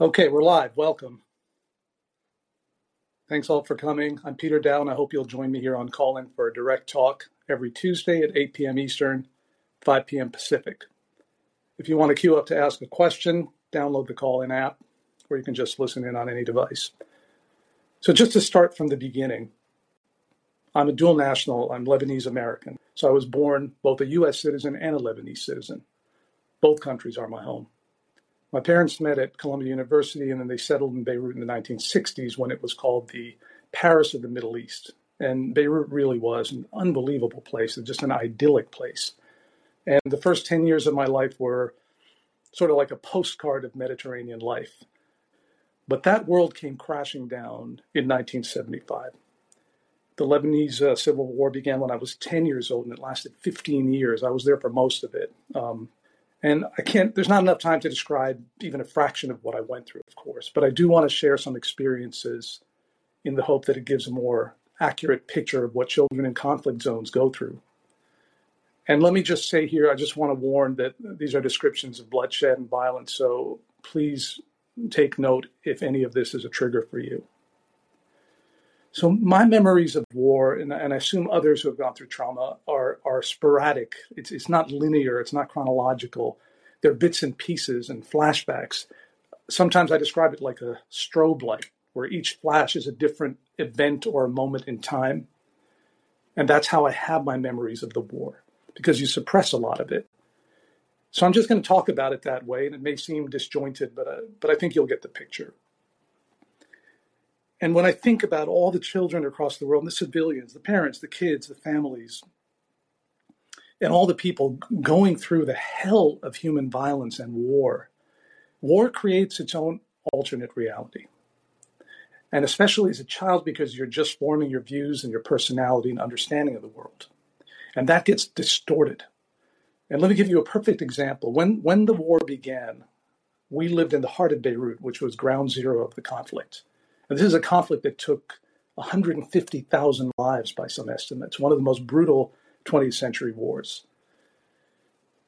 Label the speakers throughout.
Speaker 1: Okay, we're live. Welcome. Thanks all for coming. I'm Peter Daou. I hope you'll join me here on Callin for a direct talk every Tuesday at 8 p.m. Eastern, 5 p.m. Pacific. If you want to queue up to ask a question, download the Callin app, or you can just listen in on any device. So, just to start from the beginning, I'm a dual national. I'm Lebanese American. So, I was born both a U.S. citizen and a Lebanese citizen. Both countries are my home. My parents met at Columbia University and then they settled in Beirut in the 1960s when it was called the Paris of the Middle East. And Beirut really was an unbelievable place, just an idyllic place. And the first 10 years of my life were sort of like a postcard of Mediterranean life. But that world came crashing down in 1975. The Lebanese uh, civil war began when I was 10 years old and it lasted 15 years. I was there for most of it. Um, and I can't, there's not enough time to describe even a fraction of what I went through, of course, but I do want to share some experiences in the hope that it gives a more accurate picture of what children in conflict zones go through. And let me just say here, I just want to warn that these are descriptions of bloodshed and violence, so please take note if any of this is a trigger for you. So my memories of war, and, and, I assume others who have gone through trauma, are are sporadic. It's it's not linear. It's not chronological. They're bits and pieces and flashbacks. Sometimes I describe it like a strobe light, where each flash is a different event or a moment in time, and that's how I have my memories of the war because you suppress a lot of it. So I'm just going to talk about it that way, and it may seem disjointed, but uh, but I think you'll get the picture. And when I think about all the children across the world, the civilians, the parents, the kids, the families, and all the people going through the hell of human violence and war, war creates its own alternate reality. And especially as a child, because you're just forming your views and your personality and understanding of the world. And that gets distorted. And let me give you a perfect example. When, when the war began, we lived in the heart of Beirut, which was ground zero of the conflict. And this is a conflict that took 150,000 lives by some estimates, one of the most brutal 20th century wars.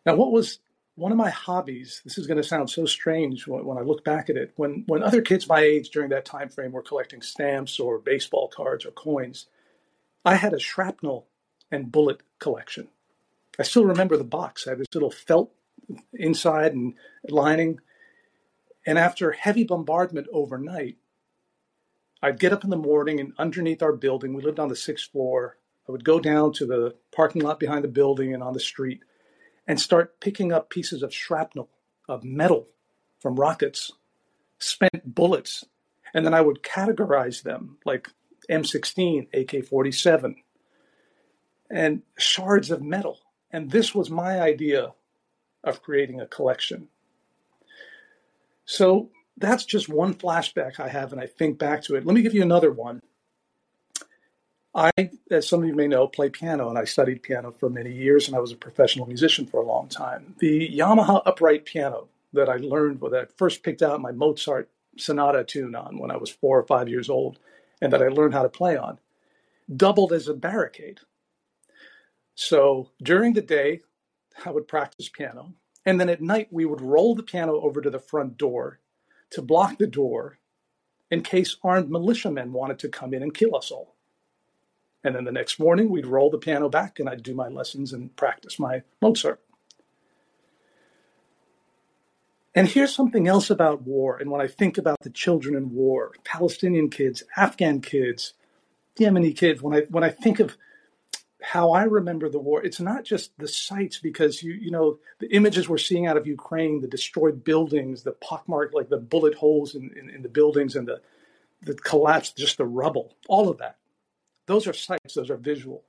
Speaker 1: Now, what was one of my hobbies? This is going to sound so strange when, when I look back at it. When, when other kids my age during that time frame were collecting stamps or baseball cards or coins, I had a shrapnel and bullet collection. I still remember the box. I had this little felt inside and lining. And after heavy bombardment overnight, I'd get up in the morning and underneath our building, we lived on the sixth floor. I would go down to the parking lot behind the building and on the street and start picking up pieces of shrapnel, of metal from rockets, spent bullets. And then I would categorize them like M16, AK 47, and shards of metal. And this was my idea of creating a collection. So that's just one flashback I have, and I think back to it. Let me give you another one. I, as some of you may know, play piano, and I studied piano for many years, and I was a professional musician for a long time. The Yamaha upright piano that I learned, that I first picked out my Mozart sonata tune on when I was four or five years old, and that I learned how to play on, doubled as a barricade. So during the day, I would practice piano, and then at night we would roll the piano over to the front door to block the door in case armed militiamen wanted to come in and kill us all. And then the next morning, we'd roll the piano back and I'd do my lessons and practice my Mozart. And here's something else about war. And when I think about the children in war, Palestinian kids, Afghan kids, Yemeni kids, when I, when I think of how I remember the war, it's not just the sights because you you know the images we're seeing out of Ukraine, the destroyed buildings, the pockmarked like the bullet holes in, in, in the buildings and the the collapse, just the rubble, all of that. Those are sights, those are visual.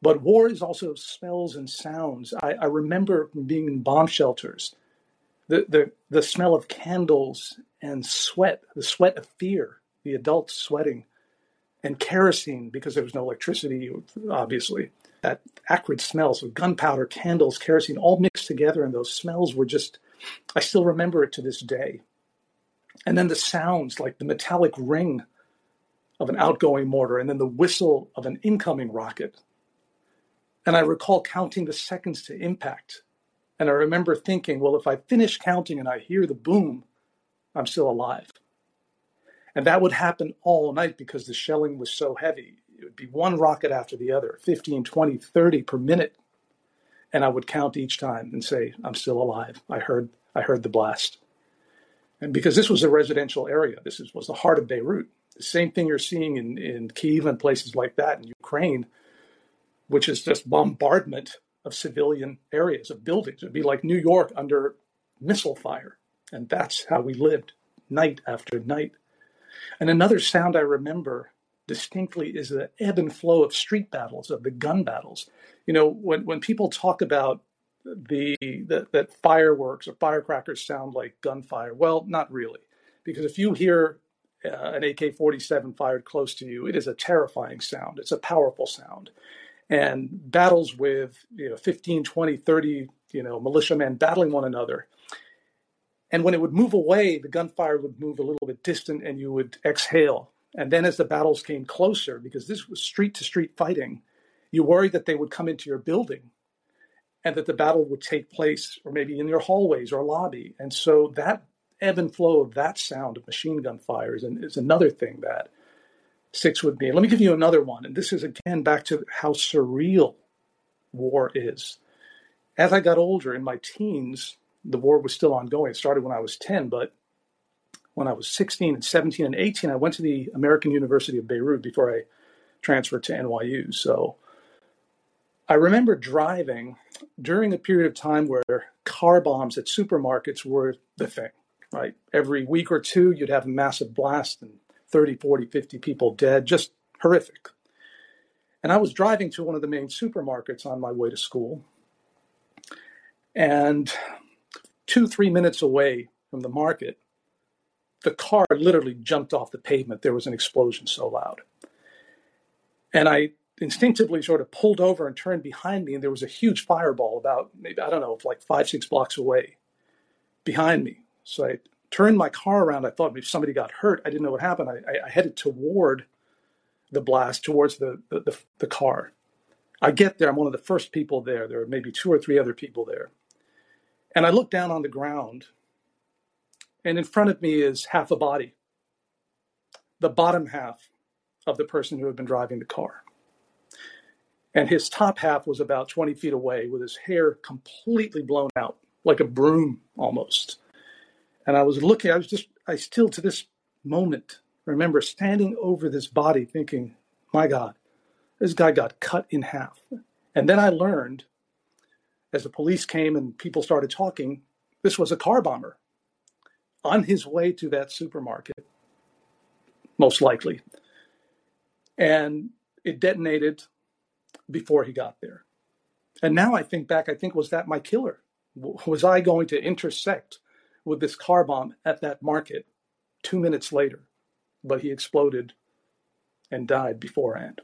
Speaker 1: But war is also smells and sounds. I, I remember being in bomb shelters, the, the the smell of candles and sweat, the sweat of fear, the adults sweating and kerosene because there was no electricity, obviously. That acrid smells of gunpowder, candles, kerosene, all mixed together, and those smells were just, I still remember it to this day. And then the sounds like the metallic ring of an outgoing mortar, and then the whistle of an incoming rocket. And I recall counting the seconds to impact. And I remember thinking, well, if I finish counting and I hear the boom, I'm still alive. And that would happen all night because the shelling was so heavy. It would be one rocket after the other, 15, 20, 30 per minute. And I would count each time and say, I'm still alive. I heard, I heard the blast. And because this was a residential area, this is, was the heart of Beirut. The same thing you're seeing in, in Kiev and places like that in Ukraine, which is just bombardment of civilian areas, of buildings. It'd be like New York under missile fire. And that's how we lived night after night. And another sound I remember distinctly is the ebb and flow of street battles, of the gun battles. You know, when, when people talk about the, the that fireworks or firecrackers sound like gunfire, well, not really, because if you hear uh, an AK-47 fired close to you, it is a terrifying sound. It's a powerful sound. And battles with you know 15, 20, 30 you know militiamen battling one another and when it would move away, the gunfire would move a little bit distant and you would exhale. And then as the battles came closer, because this was street to street fighting, you worried that they would come into your building and that the battle would take place or maybe in your hallways or lobby. And so that ebb and flow of that sound of machine gun fire is, is another thing that sticks with me. Let me give you another one. And this is again back to how surreal war is. As I got older in my teens, the war was still ongoing. It started when I was 10, but when I was 16 and 17 and 18, I went to the American University of Beirut before I transferred to NYU. So I remember driving during a period of time where car bombs at supermarkets were the thing, right? Every week or two, you'd have a massive blast and 30, 40, 50 people dead, just horrific. And I was driving to one of the main supermarkets on my way to school. And two, three minutes away from the market, the car literally jumped off the pavement. There was an explosion so loud. And I instinctively sort of pulled over and turned behind me, and there was a huge fireball about maybe, I don't know, like five, six blocks away behind me. So I turned my car around. I thought maybe somebody got hurt. I didn't know what happened. I, I headed toward the blast, towards the, the, the, the car. I get there. I'm one of the first people there. There are maybe two or three other people there. And I look down on the ground, and in front of me is half a body, the bottom half of the person who had been driving the car. And his top half was about 20 feet away with his hair completely blown out, like a broom almost. And I was looking, I was just, I still to this moment remember standing over this body thinking, my God, this guy got cut in half. And then I learned as the police came and people started talking, this was a car bomber on his way to that supermarket, most likely. And it detonated before he got there. And now I think back, I think, was that my killer? Was I going to intersect with this car bomb at that market two minutes later? But he exploded and died beforehand.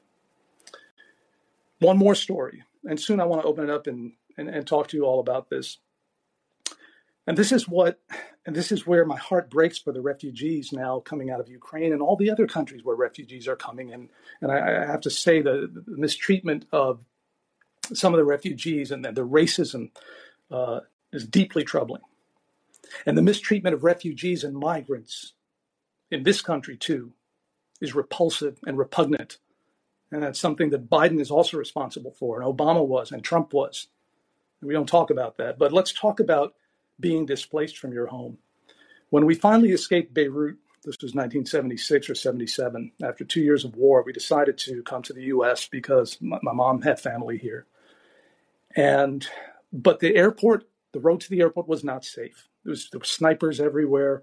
Speaker 1: One more story, and soon I want to open it up and and, and talk to you all about this. And this is what, and this is where my heart breaks for the refugees now coming out of Ukraine and all the other countries where refugees are coming. And, and I, I have to say the, the, mistreatment of some of the refugees and the, the racism uh, is deeply troubling. And the mistreatment of refugees and migrants in this country, too, is repulsive and repugnant. And that's something that Biden is also responsible for, and Obama was, and Trump was. We don't talk about that, but let's talk about being displaced from your home. When we finally escaped Beirut, this was 1976 or 77, after two years of war, we decided to come to the US because my, my mom had family here. And, but the airport, the road to the airport was not safe. There, was, there were snipers everywhere,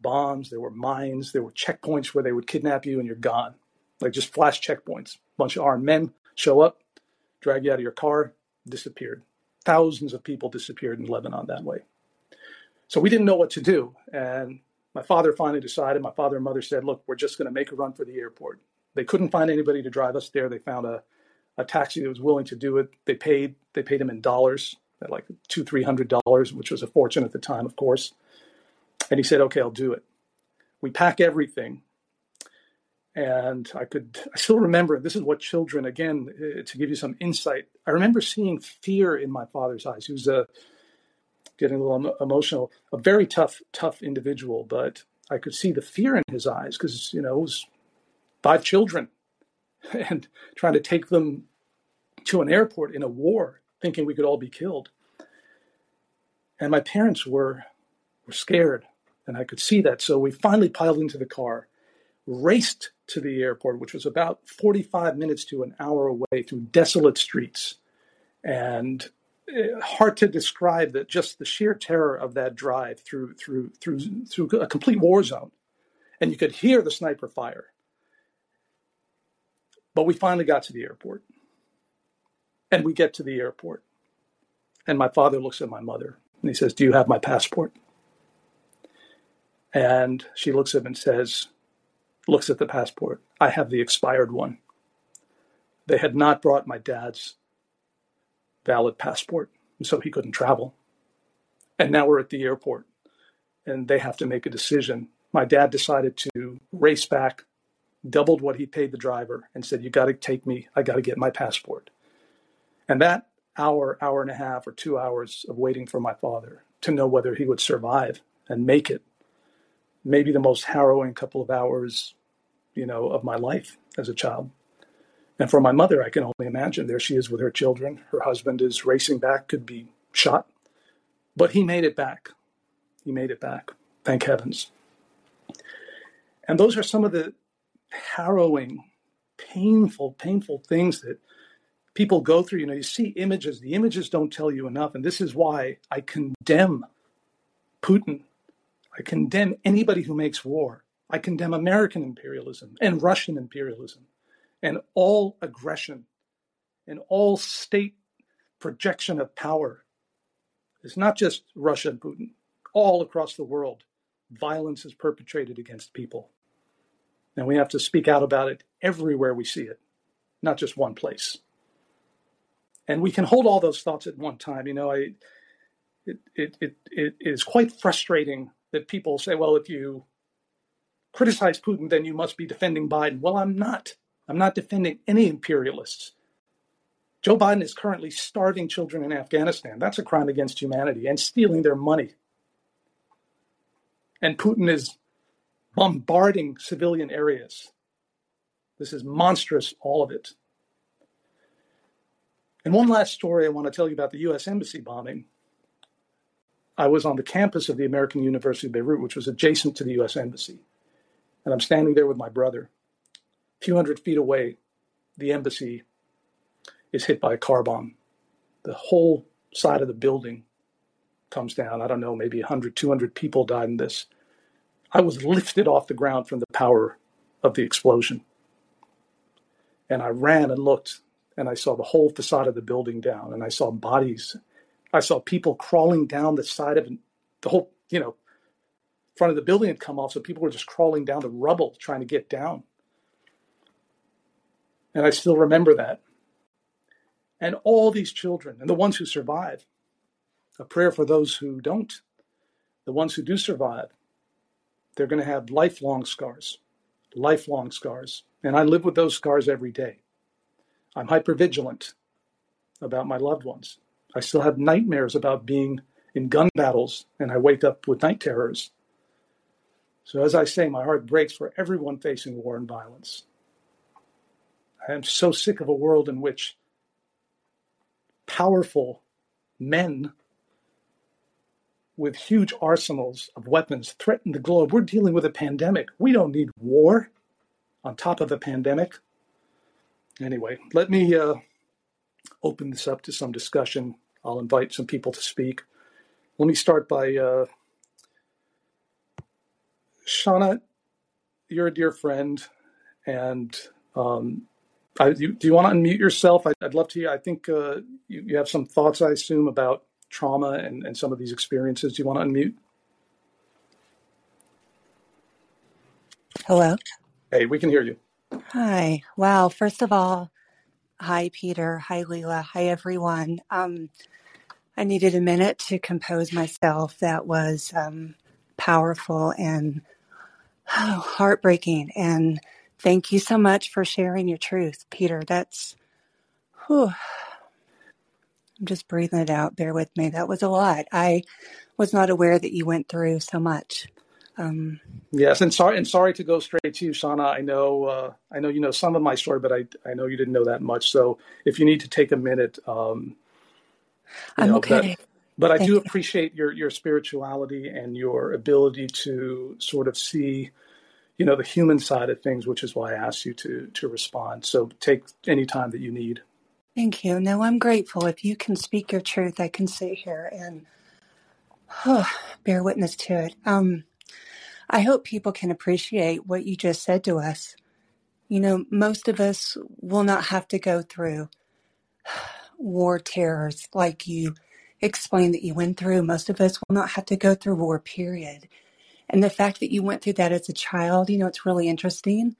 Speaker 1: bombs, there were mines, there were checkpoints where they would kidnap you and you're gone. Like just flash checkpoints. A bunch of armed men show up, drag you out of your car, disappeared thousands of people disappeared in Lebanon that way. So we didn't know what to do. And my father finally decided, my father and mother said, look, we're just going to make a run for the airport. They couldn't find anybody to drive us there. They found a, a taxi that was willing to do it. They paid, they paid him in dollars, at like two, three hundred dollars, which was a fortune at the time, of course. And he said, okay, I'll do it. We pack everything and I could, I still remember, this is what children, again, uh, to give you some insight, I remember seeing fear in my father's eyes. He was a, getting a little emotional. A very tough, tough individual, but I could see the fear in his eyes because you know it was five children and trying to take them to an airport in a war, thinking we could all be killed. And my parents were were scared, and I could see that. So we finally piled into the car, raced to the airport, which was about 45 minutes to an hour away through desolate streets. And eh, hard to describe that just the sheer terror of that drive through through through through a complete war zone. And you could hear the sniper fire. But we finally got to the airport. And we get to the airport. And my father looks at my mother and he says, Do you have my passport? And she looks at him and says, looks at the passport. I have the expired one. They had not brought my dad's valid passport, so he couldn't travel. And now we're at the airport, and they have to make a decision. My dad decided to race back, doubled what he paid the driver, and said, You got to take me. I got to get my passport. And that hour, hour and a half, or two hours of waiting for my father to know whether he would survive and make it maybe the most harrowing couple of hours, you know, of my life as a child. And for my mother, I can only imagine there she is with her children. Her husband is racing back, could be shot, but he made it back. He made it back. Thank heavens. And those are some of the harrowing, painful, painful things that people go through. You know, you see images, the images don't tell you enough. And this is why I condemn Putin I condemn anybody who makes war. I condemn American imperialism and Russian imperialism and all aggression and all state projection of power. It's not just Russia and Putin. All across the world, violence is perpetrated against people. And we have to speak out about it everywhere we see it, not just one place. And we can hold all those thoughts at one time. You know, I, it, it, it, it is quite frustrating that people say, well, if you criticize Putin, then you must be defending Biden. Well, I'm not. I'm not defending any imperialists. Joe Biden is currently starving children in Afghanistan. That's a crime against humanity and stealing their money. And Putin is bombarding civilian areas. This is monstrous, all of it. And one last story I want to tell you about the US Embassy bombing. I was on the campus of the American University of Beirut, which was adjacent to the US Embassy. And I'm standing there with my brother. A few hundred feet away, the embassy is hit by a car bomb. The whole side of the building comes down. I don't know, maybe 100, 200 people died in this. I was lifted off the ground from the power of the explosion. And I ran and looked, and I saw the whole facade of the building down, and I saw bodies I saw people crawling down the side of the whole, you know, front of the building had come off. So people were just crawling down the rubble trying to get down. And I still remember that. And all these children and the ones who survive, a prayer for those who don't, the ones who do survive, they're going to have lifelong scars, lifelong scars. And I live with those scars every day. I'm hypervigilant about my loved ones. I still have nightmares about being in gun battles, and I wake up with night terrors. So, as I say, my heart breaks for everyone facing war and violence. I am so sick of a world in which powerful men with huge arsenals of weapons threaten the globe. We're dealing with a pandemic. We don't need war on top of a pandemic. Anyway, let me uh, open this up to some discussion I'll invite some people to speak. Let me start by uh, Shauna. You're a dear friend, and um, I, you, do you want to unmute yourself? I, would love to hear. I think uh, you, you, have some thoughts, I assume, about trauma and, and some of these experiences. Do you want to unmute?
Speaker 2: Hello.
Speaker 1: Hey, we can hear you.
Speaker 2: Hi. Wow. First of all, hi, Peter. Hi, Leela. Hi, everyone. Um, I needed a minute to compose myself. That was um, powerful and oh, heartbreaking. And thank you so much for sharing your truth, Peter. That's whew, I'm just breathing it out. Bear with me. That was a lot. I was not aware that you went through so much. Um,
Speaker 1: yes, and sorry, and sorry to go straight to you, Shauna. I know, uh, I know you know some of my story, but I, I know you didn't know that much. So if you need to take a minute, um,
Speaker 2: I'm know, okay.
Speaker 1: But I Thank do you. appreciate your your spirituality and your ability to sort of see, you know, the human side of things, which is why I asked you to to respond. So take any time that you need.
Speaker 2: Thank you. No, I'm grateful. If you can speak your truth, I can sit here and oh, bear witness to it. Um, I hope people can appreciate what you just said to us. You know, most of us will not have to go through war terrors like you explained that you went through. Most of us will not have to go through war, period. And the fact that you went through that as a child, you know, it's really interesting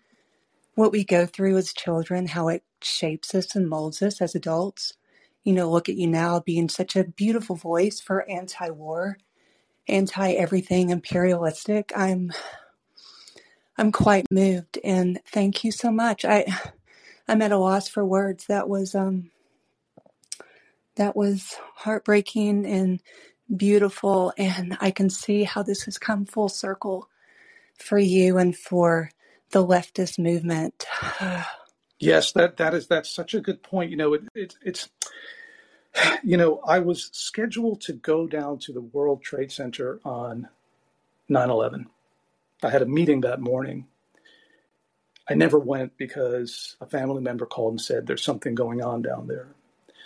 Speaker 2: what we go through as children, how it shapes us and molds us as adults. You know, look at you now being such a beautiful voice for anti war, anti everything imperialistic. I'm I'm quite moved and thank you so much. I I'm at a loss for words. That was um that was heartbreaking and beautiful and I can see how this has come full circle for you and for the leftist movement.
Speaker 1: yes, that that is that's such a good point. You know, it, it, it's you know, I was scheduled to go down to the World Trade Center on 9/11. I had a meeting that morning. I never went because a family member called and said there's something going on down there.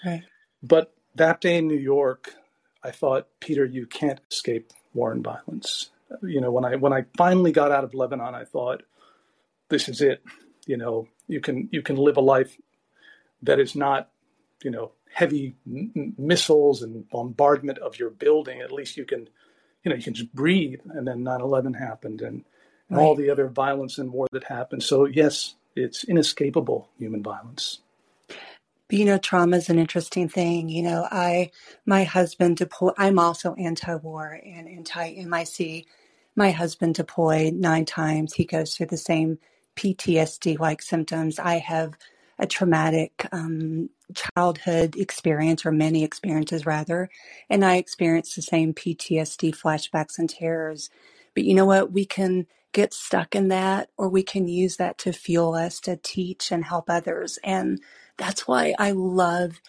Speaker 2: Right.
Speaker 1: But that day in New York, I thought, Peter, you can't escape war and violence. You know, when I when I finally got out of Lebanon, I thought, this is it. You know, you can you can live a life that is not, you know, heavy m- missiles and bombardment of your building. At least you can, you know, you can just breathe. And then 9/11 happened, and, and right. all the other violence and war that happened. So yes, it's inescapable human violence.
Speaker 2: But, you know, trauma is an interesting thing. You know, I, my husband deployed, I'm also anti war and anti MIC. My husband deployed nine times. He goes through the same PTSD like symptoms. I have a traumatic um, childhood experience, or many experiences rather, and I experienced the same PTSD flashbacks and terrors. But you know what? We can get stuck in that, or we can use that to fuel us to teach and help others. And that's why I love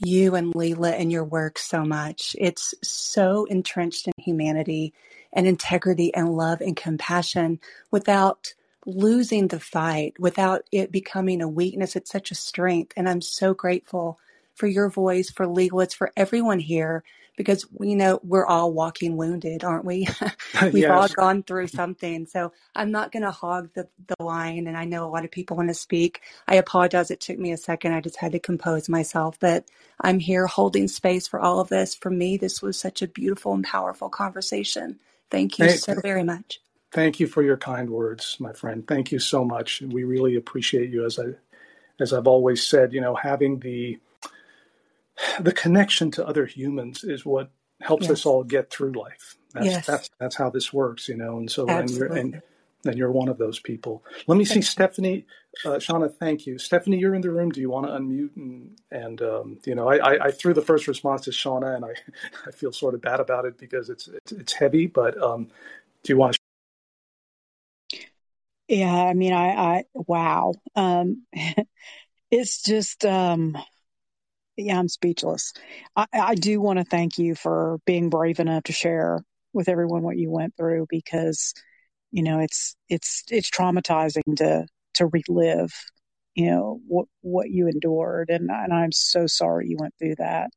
Speaker 2: you and Leela and your work so much. It's so entrenched in humanity and integrity and love and compassion without losing the fight, without it becoming a weakness. It's such a strength. And I'm so grateful for your voice, for Leela. It's for everyone here because we know we're all walking wounded, aren't we? We've yes. all gone through something. So I'm not going to hog the, the line. And I know a lot of people want to speak. I apologize. It took me a second. I just had to compose myself, but I'm here holding space for all of this. For me, this was such a beautiful and powerful conversation. Thank you hey, so very much.
Speaker 1: Thank you for your kind words, my friend. Thank you so much. We really appreciate you. As I, as I've always said, you know, having the the connection to other humans is what helps yes. us all get through life. That's, yes. that's that's how this works, you know. And so, and you're, and, and you're one of those people. Let me see, Stephanie, uh, Shauna. Thank you, Stephanie. You're in the room. Do you want to unmute? And, and um, you know, I, I, I, threw the first response to Shauna, and I, I feel sort of bad about it because it's it's, it's heavy. But um, do you want
Speaker 3: to? Yeah, I mean, I, I wow. Um, it's just um, yeah, I'm speechless. I, I do want to thank you for being brave enough to share with everyone what you went through because, you know, it's it's it's traumatizing to to relive, you know, what what you endured, and and I'm so sorry you went through that.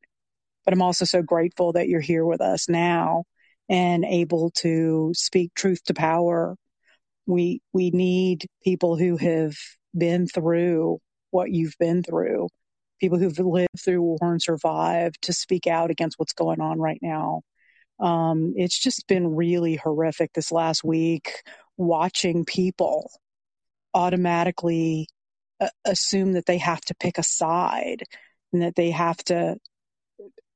Speaker 3: But I'm also so grateful that you're here with us now and able to speak truth to power. We we need people who have been through what you've been through people who've lived through war and survived to speak out against what's going on right now. Um, it's just been really horrific this last week watching people automatically uh, assume that they have to pick a side and that they have to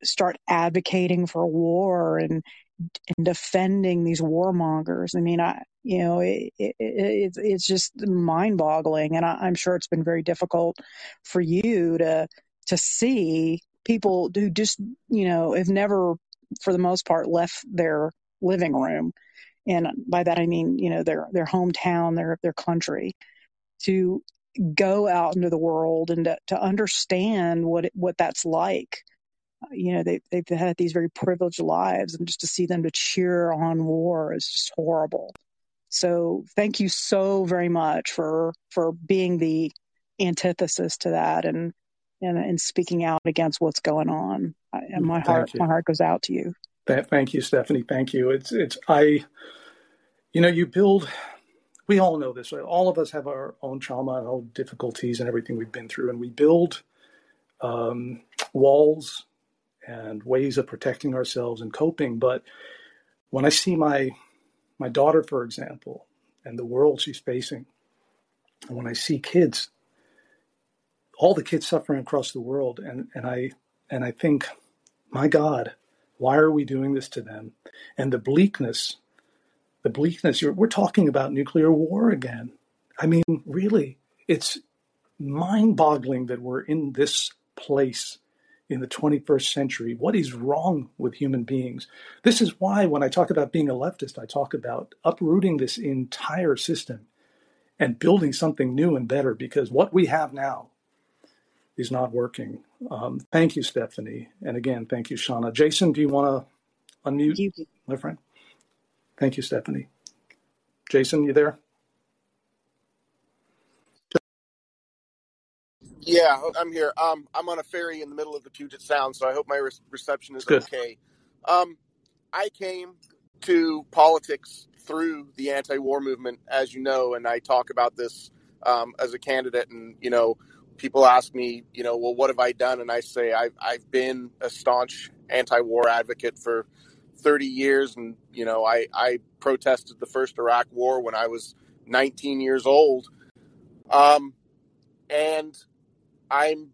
Speaker 3: start advocating for war and, and defending these warmongers. I mean, I, you know, it, it, it, it's just mind boggling. And I, I'm sure it's been very difficult for you to, to see people who just, you know, have never, for the most part, left their living room. And by that I mean, you know, their their hometown, their their country, to go out into the world and to, to understand what it, what that's like. You know, they they've had these very privileged lives, and just to see them to cheer on war is just horrible. So thank you so very much for for being the antithesis to that and and, and speaking out against what's going on. And my heart my heart goes out to you.
Speaker 1: Thank you, Stephanie. Thank you. It's it's I, you know, you build. We all know this. Right? All of us have our own trauma and own difficulties and everything we've been through, and we build um, walls and ways of protecting ourselves and coping. But when I see my my daughter, for example, and the world she's facing, and when I see kids, all the kids suffering across the world, and, and I and I think, my God, why are we doing this to them? And the bleakness, the bleakness. we're talking about nuclear war again. I mean, really, it's mind-boggling that we're in this place in the 21st century. What is wrong with human beings? This is why, when I talk about being a leftist, I talk about uprooting this entire system and building something new and better because what we have now is not working. Um, thank you, Stephanie. And again, thank you, Shauna. Jason, do you want to unmute, my friend? Thank you, Stephanie. Jason, you there?
Speaker 4: Yeah, I'm here. Um, I'm on a ferry in the middle of the Puget Sound, so I hope my re- reception is Good. okay. Um, I came to politics through the anti-war movement, as you know, and I talk about this um, as a candidate. And you know, people ask me, you know, well, what have I done? And I say I've I've been a staunch anti-war advocate for 30 years, and you know, I I protested the first Iraq War when I was 19 years old. Um, and I'm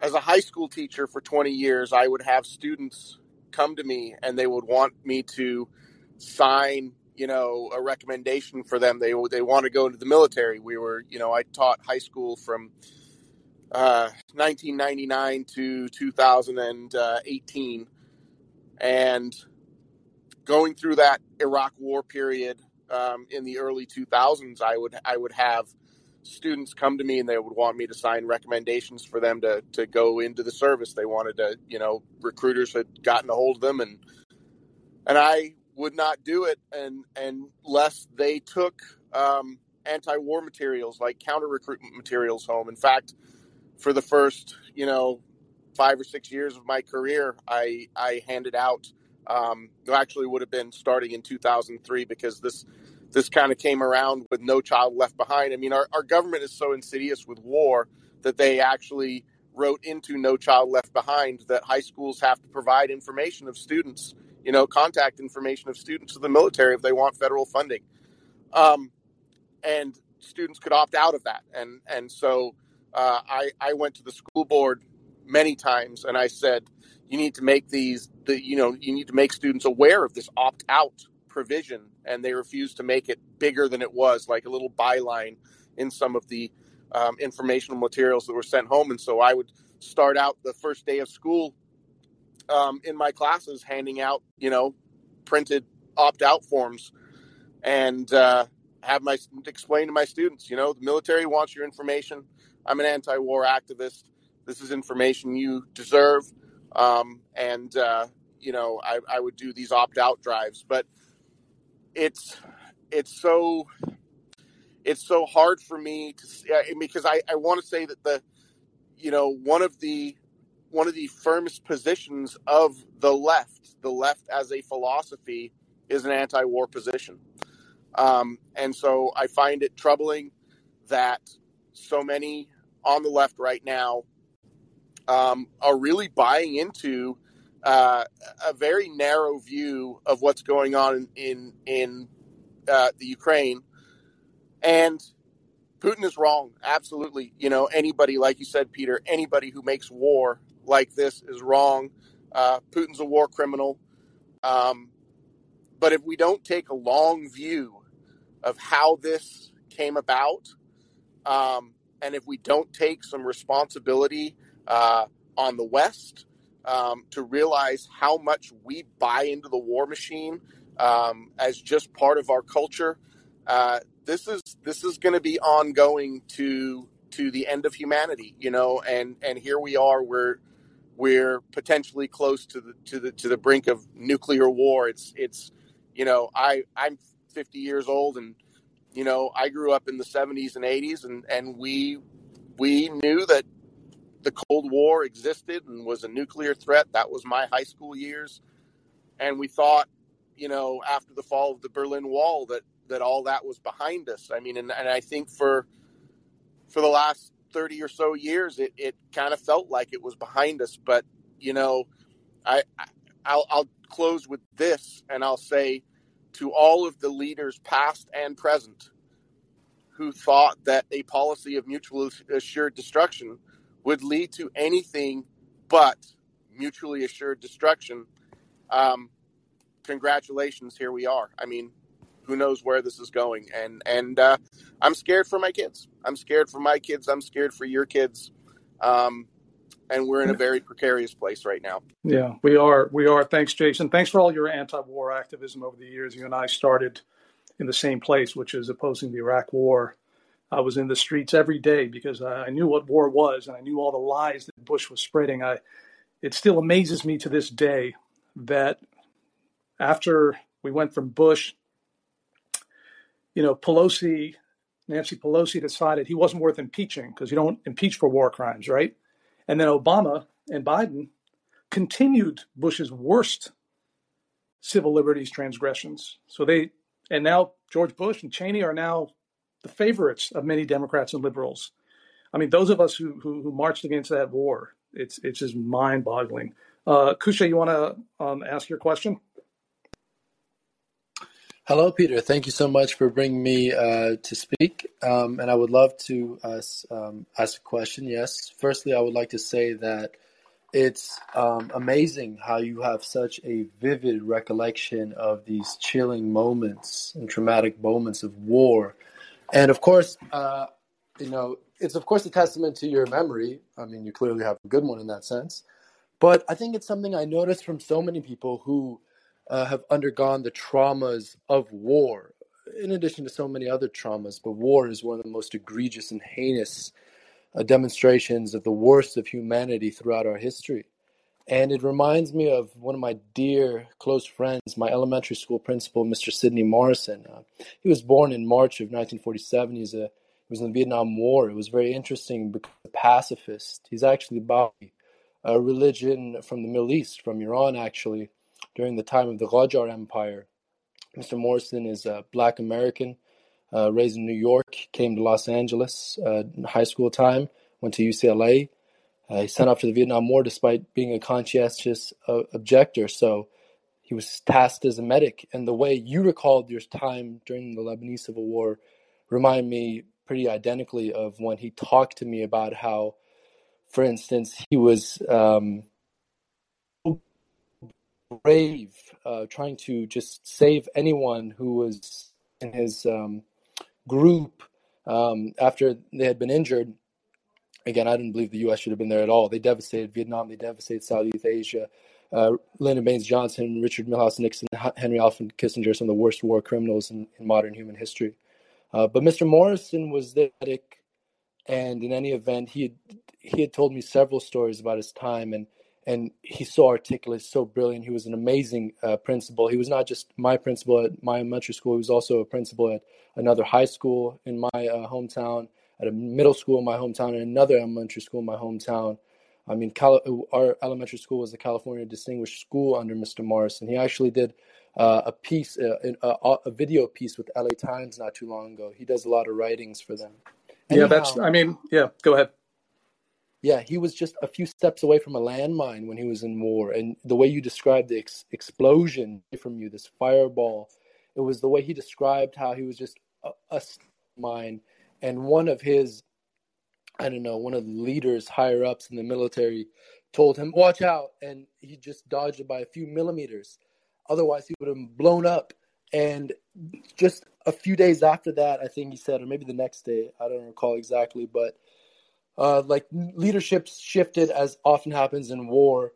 Speaker 4: as a high school teacher for 20 years, I would have students come to me and they would want me to sign, you know, a recommendation for them. They they want to go into the military. We were, you know, I taught high school from uh, 1999 to 2018, and going through that Iraq War period um, in the early 2000s, I would I would have students come to me and they would want me to sign recommendations for them to to go into the service. They wanted to, you know, recruiters had gotten a hold of them and and I would not do it and unless they took um, anti-war materials like counter recruitment materials home. In fact, for the first, you know, five or six years of my career, I I handed out. Um, actually, would have been starting in 2003 because this this kind of came around with No Child Left Behind. I mean, our, our government is so insidious with war that they actually wrote into No Child Left Behind that high schools have to provide information of students, you know, contact information of students to the military if they want federal funding. Um, and students could opt out of that. And, and so uh, I, I went to the school board many times and I said, you need to make these, the, you know, you need to make students aware of this opt out provision and they refused to make it bigger than it was, like a little byline in some of the um, informational materials that were sent home. And so I would start out the first day of school um, in my classes handing out, you know, printed opt out forms and uh, have my explain to my students, you know, the military wants your information. I'm an anti war activist. This is information you deserve. Um, and, uh, you know, I, I would do these opt out drives. But it's it's so it's so hard for me to because I, I want to say that the you know one of the one of the firmest positions of the left the left as a philosophy is an anti-war position. Um, and so I find it troubling that so many on the left right now um, are really buying into uh, a very narrow view of what's going on in in, uh, the Ukraine, and Putin is wrong. Absolutely, you know anybody, like you said, Peter, anybody who makes war like this is wrong. Uh, Putin's a war criminal. Um, but if we don't take a long view of how this came about, um, and if we don't take some responsibility uh, on the West um, to realize how much we buy into the war machine um, as just part of our culture. Uh, this is this is going to be ongoing to to the end of humanity, you know, and and here we are. We're we're potentially close to the to the to the brink of nuclear war. It's it's you know I I'm 50 years old and you know I grew up in the 70s and 80s and and we we knew that the Cold War existed and was a nuclear threat. That was my high school years, and we thought you know after the fall of the Berlin Wall that that all that was behind us. I mean, and, and I think for for the last 30 or so years, it, it kind of felt like it was behind us. But, you know, I, I'll, I'll close with this and I'll say to all of the leaders, past and present, who thought that a policy of mutual assured destruction would lead to anything but mutually assured destruction. Um, congratulations, here we are. I mean, who knows where this is going? And and uh, i'm scared for my kids. I'm scared for my kids. I'm scared for your kids. Um, and we're in a very precarious place right now.
Speaker 1: Yeah we are. We are. Thanks jason. Thanks for all your anti-war activism over the years. You and i started in the same place which is opposing the iraq war i was in the streets every day because i knew what war was and i knew all the lies that bush was spreading i it still amazes me to this day that after we went from bush you know, Pelosi, Nancy Pelosi decided he wasn't worth impeaching because you don't impeach for war crimes, right? And then Obama and Biden continued Bush's worst civil liberties transgressions. So they, and now George Bush and Cheney are now the favorites of many Democrats and liberals. I mean, those of us who, who, who marched against that war, it's, it's just mind boggling. Uh, Kusha, you want to um, ask your question?
Speaker 5: Hello, Peter. Thank you so much for bringing me uh, to speak. Um, and I would love to um, ask a question. Yes. Firstly, I would like to say that it's um, amazing how you have such a vivid recollection of these chilling moments and traumatic moments of war. And of course, uh, you know, it's of course a testament to your memory. I mean, you clearly have a good one in that sense. But I think it's something I noticed from so many people who uh, have undergone the traumas of war, in addition to so many other traumas. But war is one of the most egregious and heinous uh, demonstrations of the worst of humanity throughout our history. And it reminds me of one of my dear close friends, my elementary school principal, Mr. Sidney Morrison. Uh, he was born in March of 1947. He's a, he was in the Vietnam War. It was very interesting because a pacifist. He's actually about a religion from the Middle East, from Iran, actually during the time of the Qajar Empire. Mr. Morrison is a black American, uh, raised in New York, came to Los Angeles uh, high school time, went to UCLA. Uh, he sent off to the Vietnam War despite being a conscientious uh, objector. So he was tasked as a medic. And the way you recalled your time during the Lebanese Civil War remind me pretty identically of when he talked to me about how, for instance, he was um, brave, uh, trying to just save anyone who was in his um, group um, after they had been injured. Again, I didn't believe the U.S. should have been there at all. They devastated Vietnam. They devastated Southeast Asia. Uh, Lyndon Baines Johnson, Richard Milhous Nixon, Henry Alfred Kissinger, some of the worst war criminals in, in modern human history. Uh, but Mr. Morrison was there, and in any event, he had, he had told me several stories about his time, and and he's so articulate, so brilliant. He was an amazing uh, principal. He was not just my principal at my elementary school. He was also a principal at another high school in my uh, hometown, at a middle school in my hometown, and another elementary school in my hometown. I mean, Cal- our elementary school was the California Distinguished School under Mr. Morrison. He actually did uh, a piece, uh, a, a, video piece with LA Times not too long ago. He does a lot of writings for them.
Speaker 1: Anyhow, yeah, that's. I mean, yeah. Go ahead.
Speaker 5: Yeah, he was just a few steps away from a landmine when he was in war. And the way you described the ex- explosion from you, this fireball, it was the way he described how he was just a, a mine. And one of his, I don't know, one of the leaders higher ups in the military told him, watch out. And he just dodged it by a few millimeters. Otherwise, he would have blown up. And just a few days after that, I think he said, or maybe the next day, I don't recall exactly, but uh, like leadership shifted as often happens in war,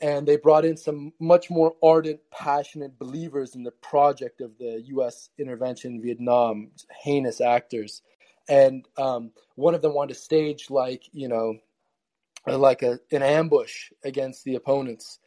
Speaker 5: and they brought in some much more ardent, passionate believers in the project of the U.S. intervention in Vietnam, heinous actors, and um, one of them wanted to stage like you know, like a an ambush against the opponents,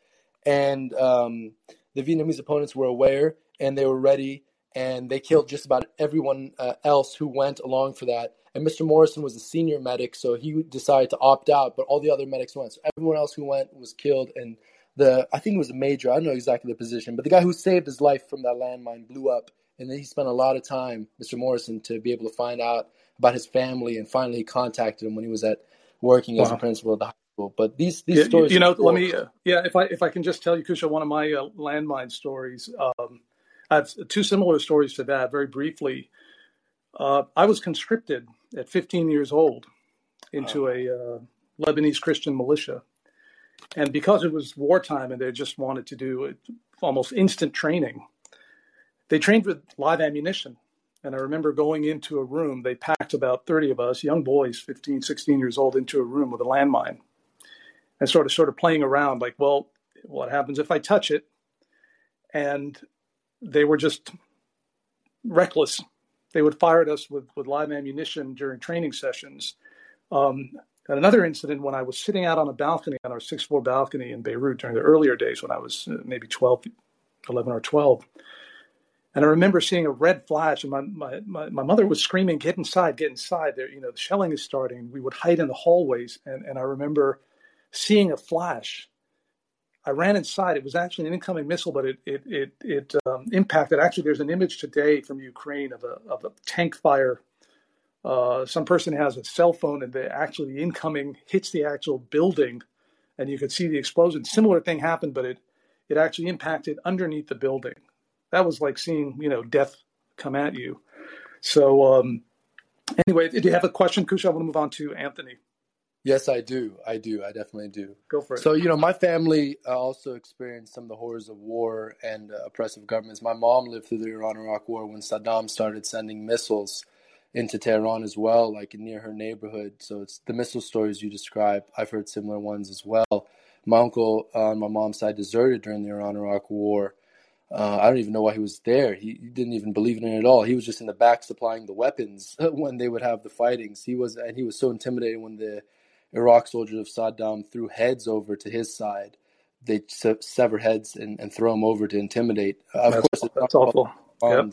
Speaker 5: and um, the Vietnamese opponents were aware and they were ready, and they killed just about everyone uh, else who went along for that and Mr. Morrison was a senior medic, so he decided to opt out, but all the other medics went. So everyone else who went was killed, and the I think it was a major. I don't know exactly the position, but the guy who saved his life from that landmine blew up, and then he spent a lot of time, Mr. Morrison, to be able to find out about his family, and finally he contacted him when he was at working wow. as a principal at the high school. But these these
Speaker 1: yeah,
Speaker 5: stories,
Speaker 1: you know, let me, uh, yeah, if I if I can just tell you, Kusha, one of my uh, landmine stories. Um, I have two similar stories to that, very briefly. Uh, I was conscripted at 15 years old into a uh, Lebanese Christian militia. And because it was wartime and they just wanted to do almost instant training, they trained with live ammunition. And I remember going into a room, they packed about 30 of us, young boys, 15, 16 years old, into a room with a landmine and sort of sort of playing around like, well, what happens if I touch it? And they were just reckless they would fire at us with, with live ammunition during training sessions. Um, and another incident when I was sitting out on a balcony, on our sixth floor balcony in Beirut during the earlier days when I was uh, maybe 12, 11 or 12. And I remember seeing a red flash, and my, my, my, my mother was screaming, Get inside, get inside. There, you know, the shelling is starting. We would hide in the hallways. And, and I remember seeing a flash I ran inside. It was actually an incoming missile, but it it it, it um, impacted. Actually, there's an image today from Ukraine of a of a tank fire. Uh, some person has a cell phone, and the actually the incoming hits the actual building, and you could see the explosion. Similar thing happened, but it it actually impacted underneath the building. That was like seeing you know death come at you. So um, anyway, do you have a question, Kusha? I want to move on to Anthony.
Speaker 5: Yes, I do. I do. I definitely do.
Speaker 1: Go for it.
Speaker 5: So, you know, my family uh, also experienced some of the horrors of war and uh, oppressive governments. My mom lived through the Iran Iraq War when Saddam started sending missiles into Tehran as well, like near her neighborhood. So, it's the missile stories you describe. I've heard similar ones as well. My uncle on my mom's side deserted during the Iran Iraq War. Uh, I don't even know why he was there. He, he, didn't even believe in it at all. He was just in the back supplying the weapons when they would have the fightings. He was, and he was so intimidated when the Iraq soldiers of Saddam threw heads over to his side. They se- sever heads and, and throw them over to intimidate.
Speaker 1: Uh, of that's, course, that's awful. yep.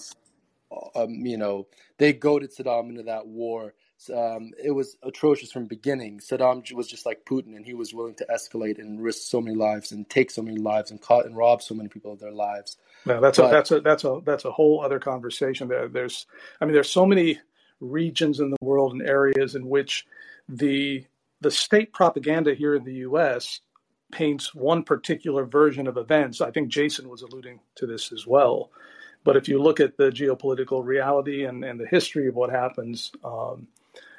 Speaker 5: um, you know, they goaded Saddam into that war. Um, it was atrocious from beginning. Saddam was just like Putin, and he was willing to escalate and risk so many lives and take so many lives and cut and rob so many people of their lives.
Speaker 1: No, that's but, a that's a that's a that's a whole other conversation. There, there's, I mean, there's so many regions in the world and areas in which the the state propaganda here in the US paints one particular version of events. I think Jason was alluding to this as well. But if you look at the geopolitical reality and, and the history of what happens, um,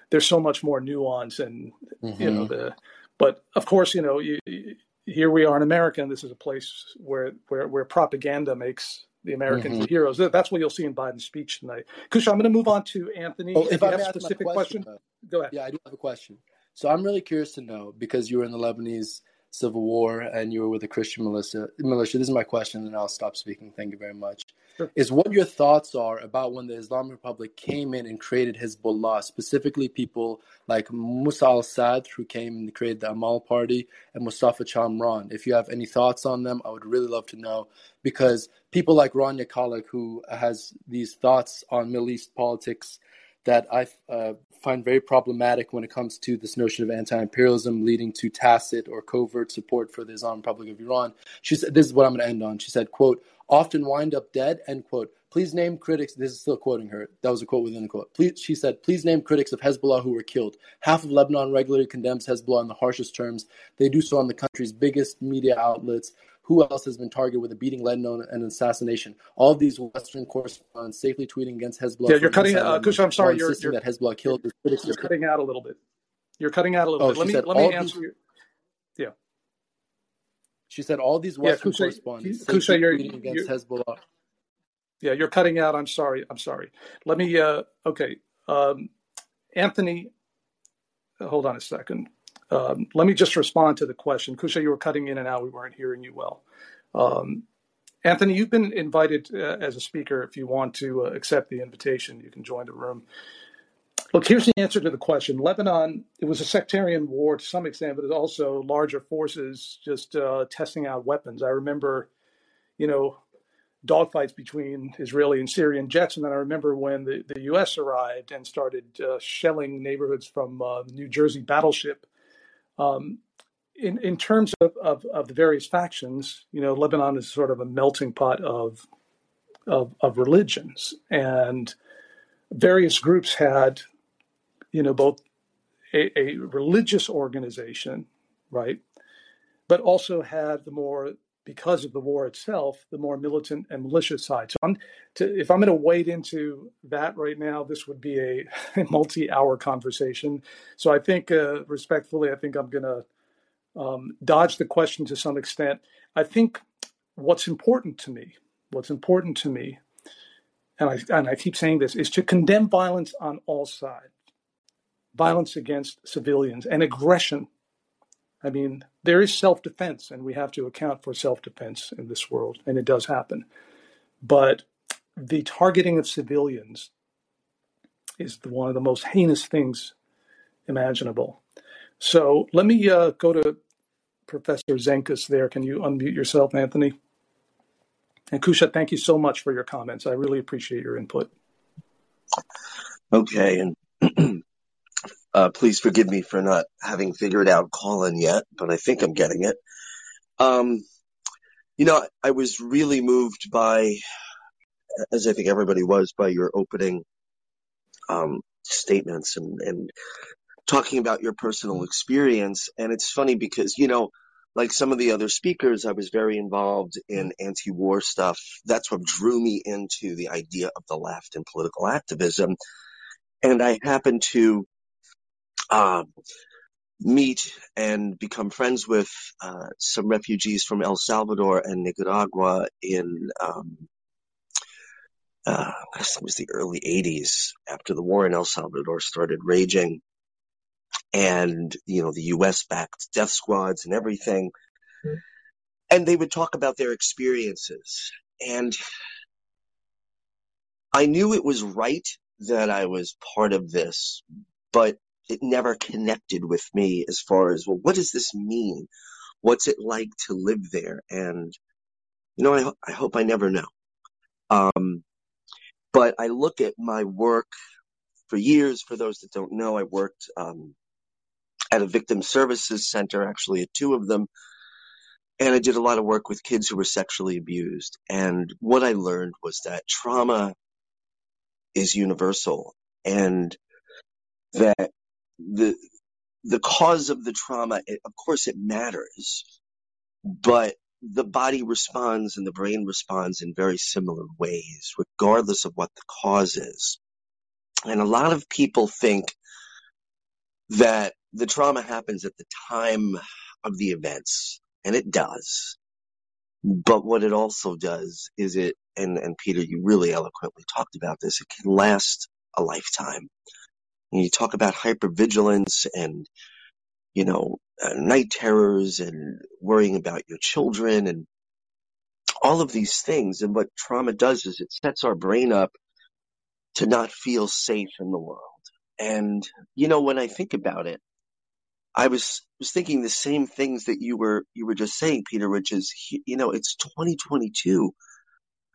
Speaker 1: there's so much more nuance and mm-hmm. you know mm-hmm. the. But of course, you know, you, you, here we are in America, and this is a place where where, where propaganda makes the Americans mm-hmm. heroes. That's what you'll see in Biden's speech tonight. Kusha, I'm going to move on to Anthony.
Speaker 5: Oh, if, if I
Speaker 1: have
Speaker 5: a specific question, question
Speaker 1: go ahead.
Speaker 5: Yeah, I do have a question. So I'm really curious to know because you were in the Lebanese civil war and you were with the Christian militia. Militia. This is my question, and I'll stop speaking. Thank you very much. Sure. Is what your thoughts are about when the Islamic Republic came in and created Hezbollah, specifically people like Musa al Sadr, who came and created the Amal Party, and Mustafa Chamran. If you have any thoughts on them, I would really love to know because people like Rania Khalek, who has these thoughts on Middle East politics that I uh, find very problematic when it comes to this notion of anti-imperialism leading to tacit or covert support for the Islamic Republic of Iran. She said, "This is what I'm going to end on." She said, "quote Often wind up dead." End quote. Please name critics. This is still quoting her. That was a quote within the quote. Please, she said, "Please name critics of Hezbollah who were killed." Half of Lebanon regularly condemns Hezbollah in the harshest terms. They do so on the country's biggest media outlets. Who else has been targeted with a beating, let alone an assassination? All of these Western correspondents safely tweeting against Hezbollah.
Speaker 1: Yeah, you're cutting. Uh, Kush, I'm sorry, you're,
Speaker 5: you're that Hezbollah killed.
Speaker 1: You're, you're cutting out a little bit. You're cutting out a little oh, bit. Let me let me answer. These, yeah.
Speaker 5: She said all these Western yeah, correspondents Kusha, you're, tweeting against Hezbollah.
Speaker 1: Yeah, you're cutting out. I'm sorry. I'm sorry. Let me. Uh, okay, um, Anthony. hold on a second. Um, let me just respond to the question. Kusha, you were cutting in and out. We weren't hearing you well. Um, Anthony, you've been invited uh, as a speaker. If you want to uh, accept the invitation, you can join the room. Look, here's the answer to the question. Lebanon, it was a sectarian war to some extent, but it's also larger forces just uh, testing out weapons. I remember, you know, dogfights between Israeli and Syrian jets. And then I remember when the, the U.S. arrived and started uh, shelling neighborhoods from uh, New Jersey battleship. Um, in, in terms of, of, of, the various factions, you know, Lebanon is sort of a melting pot of, of, of religions. And various groups had, you know, both a, a religious organization, right, but also had the more because of the war itself, the more militant and malicious side. So, I'm to, if I'm going to wade into that right now, this would be a, a multi-hour conversation. So, I think, uh, respectfully, I think I'm going to um, dodge the question to some extent. I think what's important to me, what's important to me, and I and I keep saying this, is to condemn violence on all sides, violence against civilians and aggression I mean, there is self defense, and we have to account for self defense in this world, and it does happen. But the targeting of civilians is the, one of the most heinous things imaginable. So let me uh, go to Professor Zenkus there. Can you unmute yourself, Anthony? And Kusha, thank you so much for your comments. I really appreciate your input.
Speaker 6: Okay, and Uh, please forgive me for not having figured out Callin yet, but I think I'm getting it. Um, you know, I was really moved by, as I think everybody was, by your opening um, statements and, and talking about your personal experience. And it's funny because, you know, like some of the other speakers, I was very involved in anti-war stuff. That's what drew me into the idea of the left and political activism. And I happened to uh, meet and become friends with uh, some refugees from El Salvador and Nicaragua in, um, uh, I guess it was the early 80s after the war in El Salvador started raging. And, you know, the US backed death squads and everything. Mm-hmm. And they would talk about their experiences. And I knew it was right that I was part of this, but it never connected with me as far as, well, what does this mean? What's it like to live there? And, you know, I, I hope I never know. Um, but I look at my work for years. For those that don't know, I worked, um, at a victim services center, actually at two of them. And I did a lot of work with kids who were sexually abused. And what I learned was that trauma is universal and that the the cause of the trauma, it, of course, it matters, but the body responds and the brain responds in very similar ways, regardless of what the cause is. And a lot of people think that the trauma happens at the time of the events, and it does. But what it also does is it, and, and Peter, you really eloquently talked about this, it can last a lifetime. You talk about hypervigilance and, you know, uh, night terrors and worrying about your children and all of these things. And what trauma does is it sets our brain up to not feel safe in the world. And, you know, when I think about it, I was, was thinking the same things that you were, you were just saying, Peter, which is, you know, it's 2022.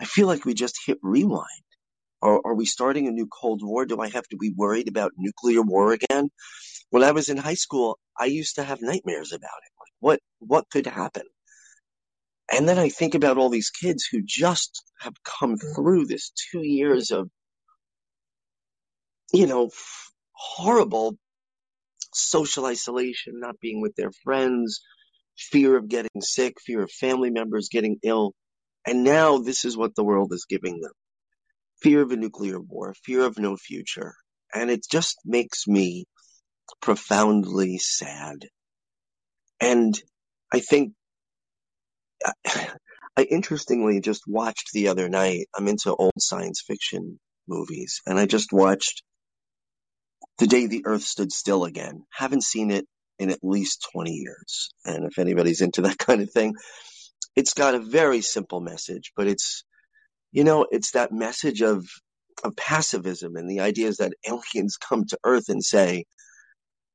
Speaker 6: I feel like we just hit rewind. Are, are we starting a new Cold War? Do I have to be worried about nuclear war again? When I was in high school, I used to have nightmares about it. Like what, what could happen? And then I think about all these kids who just have come through this two years of, you know, horrible social isolation, not being with their friends, fear of getting sick, fear of family members getting ill. And now this is what the world is giving them fear of a nuclear war, fear of no future. And it just makes me profoundly sad. And I think I interestingly just watched the other night. I'm into old science fiction movies and I just watched the day the earth stood still again. Haven't seen it in at least 20 years. And if anybody's into that kind of thing, it's got a very simple message, but it's, you know, it's that message of, of passivism and the idea is that aliens come to earth and say,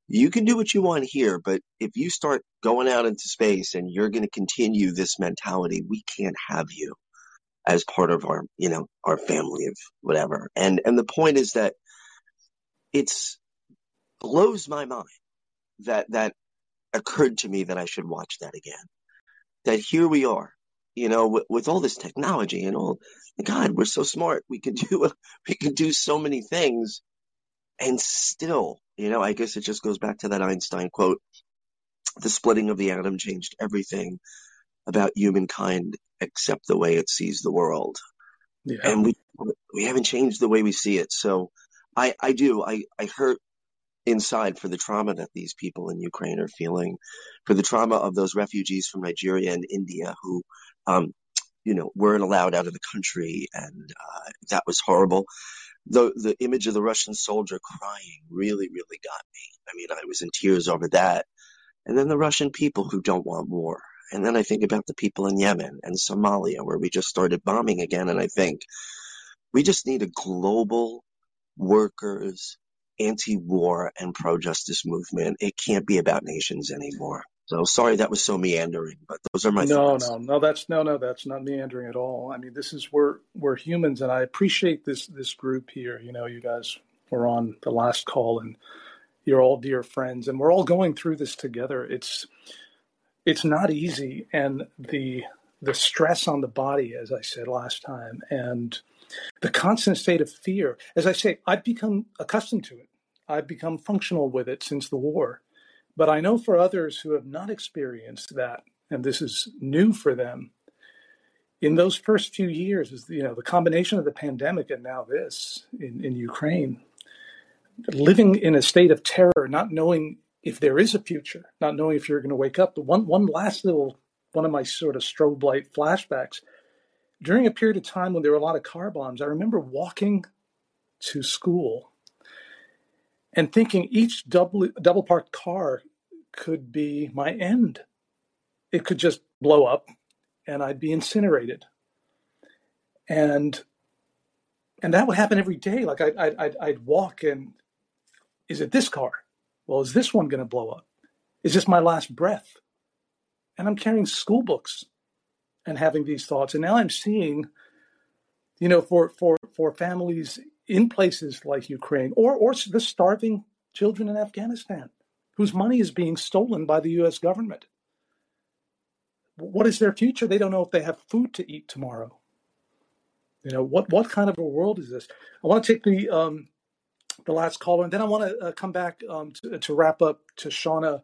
Speaker 6: you can do what you want here, but if you start going out into space and you're going to continue this mentality, we can't have you as part of our, you know, our family of whatever. And, and the point is that it's blows my mind that, that occurred to me that I should watch that again. That here we are, you know, with, with all this technology and all, God, we're so smart. We can do, we can do so many things and still, you know, I guess it just goes back to that Einstein quote, the splitting of the atom changed everything about humankind except the way it sees the world. Yeah. And we, we haven't changed the way we see it. So I, I do, I, I hurt inside for the trauma that these people in Ukraine are feeling, for the trauma of those refugees from Nigeria and India who, um, you know, weren't allowed out of the country, and uh, that was horrible. The the image of the Russian soldier crying really, really got me. I mean, I was in tears over that. And then the Russian people who don't want war. And then I think about the people in Yemen and Somalia where we just started bombing again. And I think we just need a global workers, anti-war and pro-justice movement. It can't be about nations anymore. So sorry that was so meandering, but those are my
Speaker 1: no,
Speaker 6: thoughts.
Speaker 1: no, no. That's no, no. That's not meandering at all. I mean, this is we're we're humans, and I appreciate this this group here. You know, you guys were on the last call, and you're all dear friends, and we're all going through this together. It's it's not easy, and the the stress on the body, as I said last time, and the constant state of fear. As I say, I've become accustomed to it. I've become functional with it since the war. But I know for others who have not experienced that, and this is new for them, in those first few years, is you know the combination of the pandemic and now this in, in Ukraine, living in a state of terror, not knowing if there is a future, not knowing if you're going to wake up. But one one last little one of my sort of strobe light flashbacks during a period of time when there were a lot of car bombs, I remember walking to school and thinking each double double parked car could be my end. It could just blow up and I'd be incinerated. And and that would happen every day. Like I'd, I'd, I'd walk and is it this car? Well, is this one going to blow up? Is this my last breath? And I'm carrying school books and having these thoughts. And now I'm seeing, you know, for for for families in places like Ukraine or or the starving children in Afghanistan whose money is being stolen by the US government. What is their future? They don't know if they have food to eat tomorrow. You know, what what kind of a world is this? I want to take the um the last caller and then I want to uh, come back um to, to wrap up to Shauna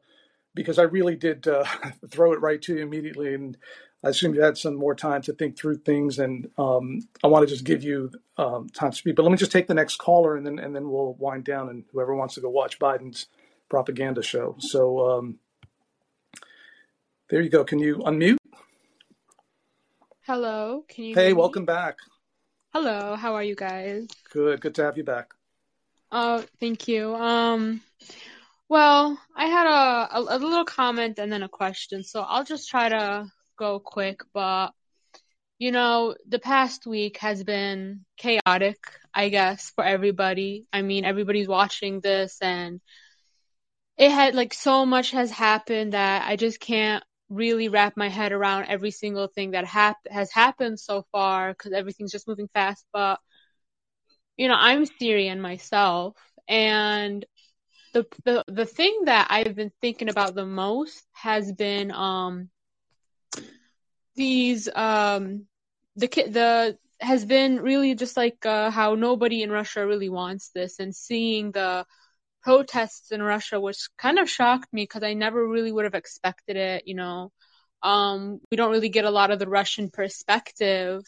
Speaker 1: because I really did uh, throw it right to you immediately and I assume you had some more time to think through things, and um, I want to just give you um, time to speak. But let me just take the next caller, and then and then we'll wind down, and whoever wants to go watch Biden's propaganda show. So um, there you go. Can you unmute?
Speaker 7: Hello, can you?
Speaker 1: Hey, welcome back.
Speaker 7: Hello, how are you guys?
Speaker 1: Good, good to have you back.
Speaker 7: Oh, thank you. Um, well, I had a, a, a little comment and then a question, so I'll just try to go quick, but you know, the past week has been chaotic, I guess, for everybody. I mean, everybody's watching this and it had like so much has happened that I just can't really wrap my head around every single thing that hap- has happened so far because everything's just moving fast. But, you know, I'm Syrian myself and the, the, the thing that I've been thinking about the most has been, um, these um the the has been really just like uh, how nobody in Russia really wants this, and seeing the protests in Russia, which kind of shocked me because I never really would have expected it. You know, um, we don't really get a lot of the Russian perspective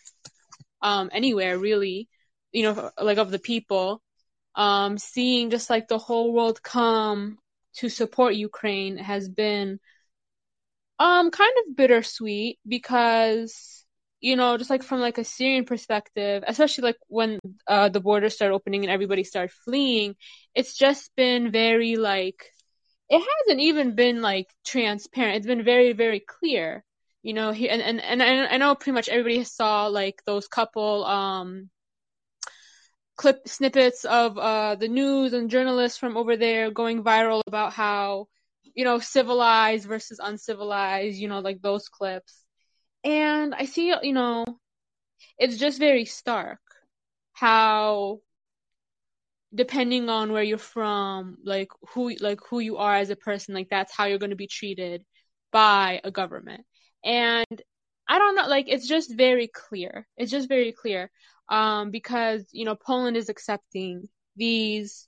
Speaker 7: um, anywhere, really. You know, like of the people. Um, seeing just like the whole world come to support Ukraine has been um, kind of bittersweet because you know, just like from like a Syrian perspective, especially like when uh, the borders start opening and everybody started fleeing, it's just been very like it hasn't even been like transparent. It's been very very clear, you know. Here and and and I know pretty much everybody saw like those couple um clip snippets of uh the news and journalists from over there going viral about how you know civilized versus uncivilized, you know, like those clips and I see, you know, it's just very stark how depending on where you're from, like who like who you are as a person, like that's how you're going to be treated by a government. And I don't know, like it's just very clear. It's just very clear. Um, because, you know, Poland is accepting these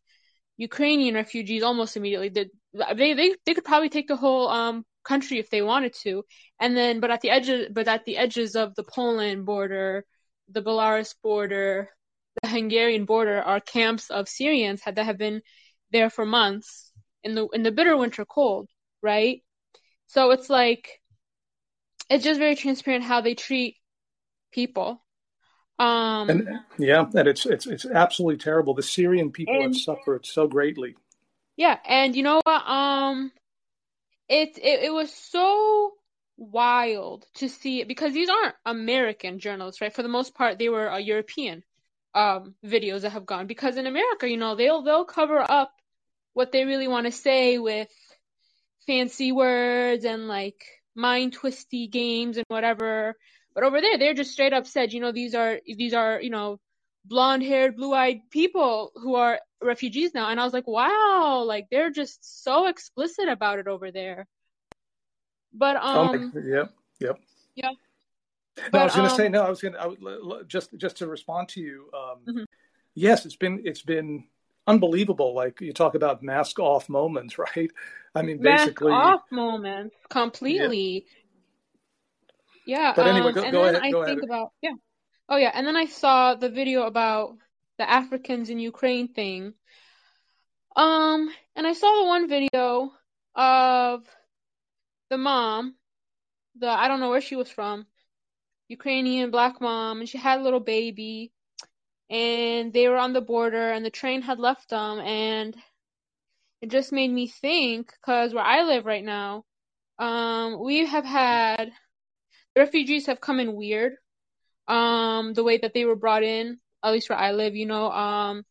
Speaker 7: Ukrainian refugees almost immediately. They, they, they could probably take the whole, um, country if they wanted to. And then, but at the edges, but at the edges of the Poland border, the Belarus border, the Hungarian border are camps of Syrians that have been there for months in the in the bitter winter cold, right? So it's like it's just very transparent how they treat people. Um,
Speaker 1: and yeah, and it's it's it's absolutely terrible. The Syrian people and, have suffered so greatly.
Speaker 7: Yeah, and you know what? Um, it, it it was so wild to see it because these aren't American journalists, right? For the most part, they were uh, European um, videos that have gone because in America, you know, they'll they'll cover up what they really want to say with fancy words and like mind twisty games and whatever. But over there, they're just straight up said, you know, these are these are you know blonde haired, blue eyed people who are refugees now. And I was like, wow, like they're just so explicit about it over there. But oh, um,
Speaker 1: oh, yep, yep,
Speaker 7: yeah.
Speaker 1: But, no, I was going to um, say no. I was going to just just to respond to you. Um, mm-hmm. Yes, it's been it's been unbelievable. Like you talk about mask off moments, right? I mean,
Speaker 7: mask
Speaker 1: basically
Speaker 7: off moments completely. Yeah. yeah
Speaker 1: but anyway,
Speaker 7: um,
Speaker 1: go,
Speaker 7: and
Speaker 1: go
Speaker 7: then
Speaker 1: ahead.
Speaker 7: I think
Speaker 1: ahead.
Speaker 7: about yeah. Oh yeah, and then I saw the video about the Africans in Ukraine thing. Um, and I saw the one video of the mom, the I don't know where she was from, Ukrainian black mom, and she had a little baby, and they were on the border, and the train had left them, and it just made me think, because where I live right now, um, we have had refugees have come in weird um the way that they were brought in at least where i live you know um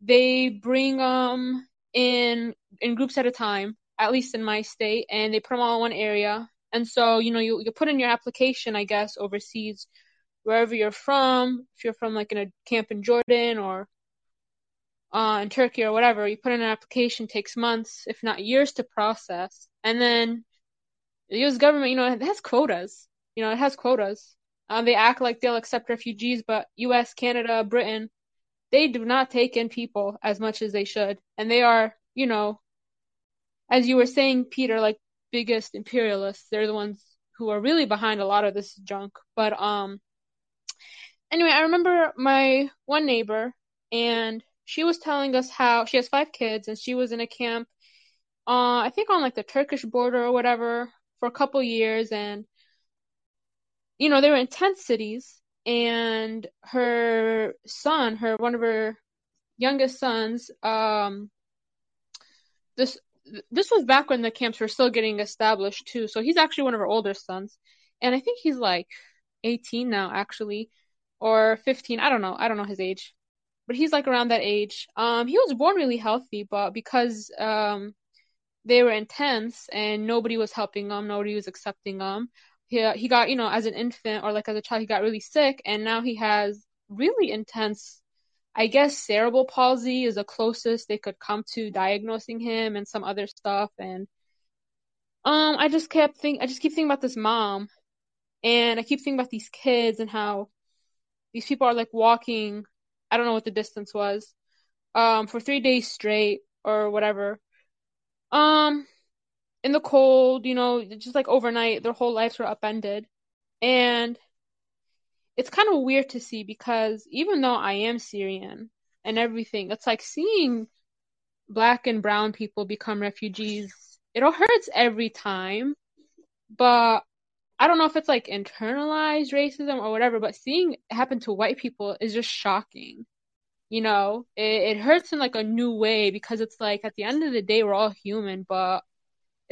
Speaker 7: they bring um in in groups at a time at least in my state and they put them all in one area. And so you know you, you put in your application i guess overseas wherever you're from if you're from like in a camp in jordan or uh, in turkey or whatever you put in an application takes months if not years to process. And then the us government you know it has quotas. You know it has quotas um, they act like they'll accept refugees, but U.S., Canada, Britain, they do not take in people as much as they should, and they are, you know, as you were saying, Peter, like biggest imperialists. They're the ones who are really behind a lot of this junk. But um, anyway, I remember my one neighbor, and she was telling us how she has five kids, and she was in a camp, uh, I think on like the Turkish border or whatever, for a couple years, and you know, they were in tent cities, and her son, her one of her youngest sons, um, this this was back when the camps were still getting established too. So he's actually one of her older sons, and I think he's like 18 now, actually, or 15. I don't know. I don't know his age, but he's like around that age. Um, he was born really healthy, but because um they were intense and nobody was helping him, nobody was accepting him he he got you know as an infant or like as a child he got really sick and now he has really intense I guess cerebral palsy is the closest they could come to diagnosing him and some other stuff and um I just kept think I just keep thinking about this mom and I keep thinking about these kids and how these people are like walking I don't know what the distance was um for 3 days straight or whatever. Um in the cold, you know, just like overnight, their whole lives were upended. And it's kind of weird to see because even though I am Syrian and everything, it's like seeing black and brown people become refugees. It all hurts every time, but I don't know if it's like internalized racism or whatever, but seeing it happen to white people is just shocking. You know, it, it hurts in like a new way because it's like at the end of the day, we're all human, but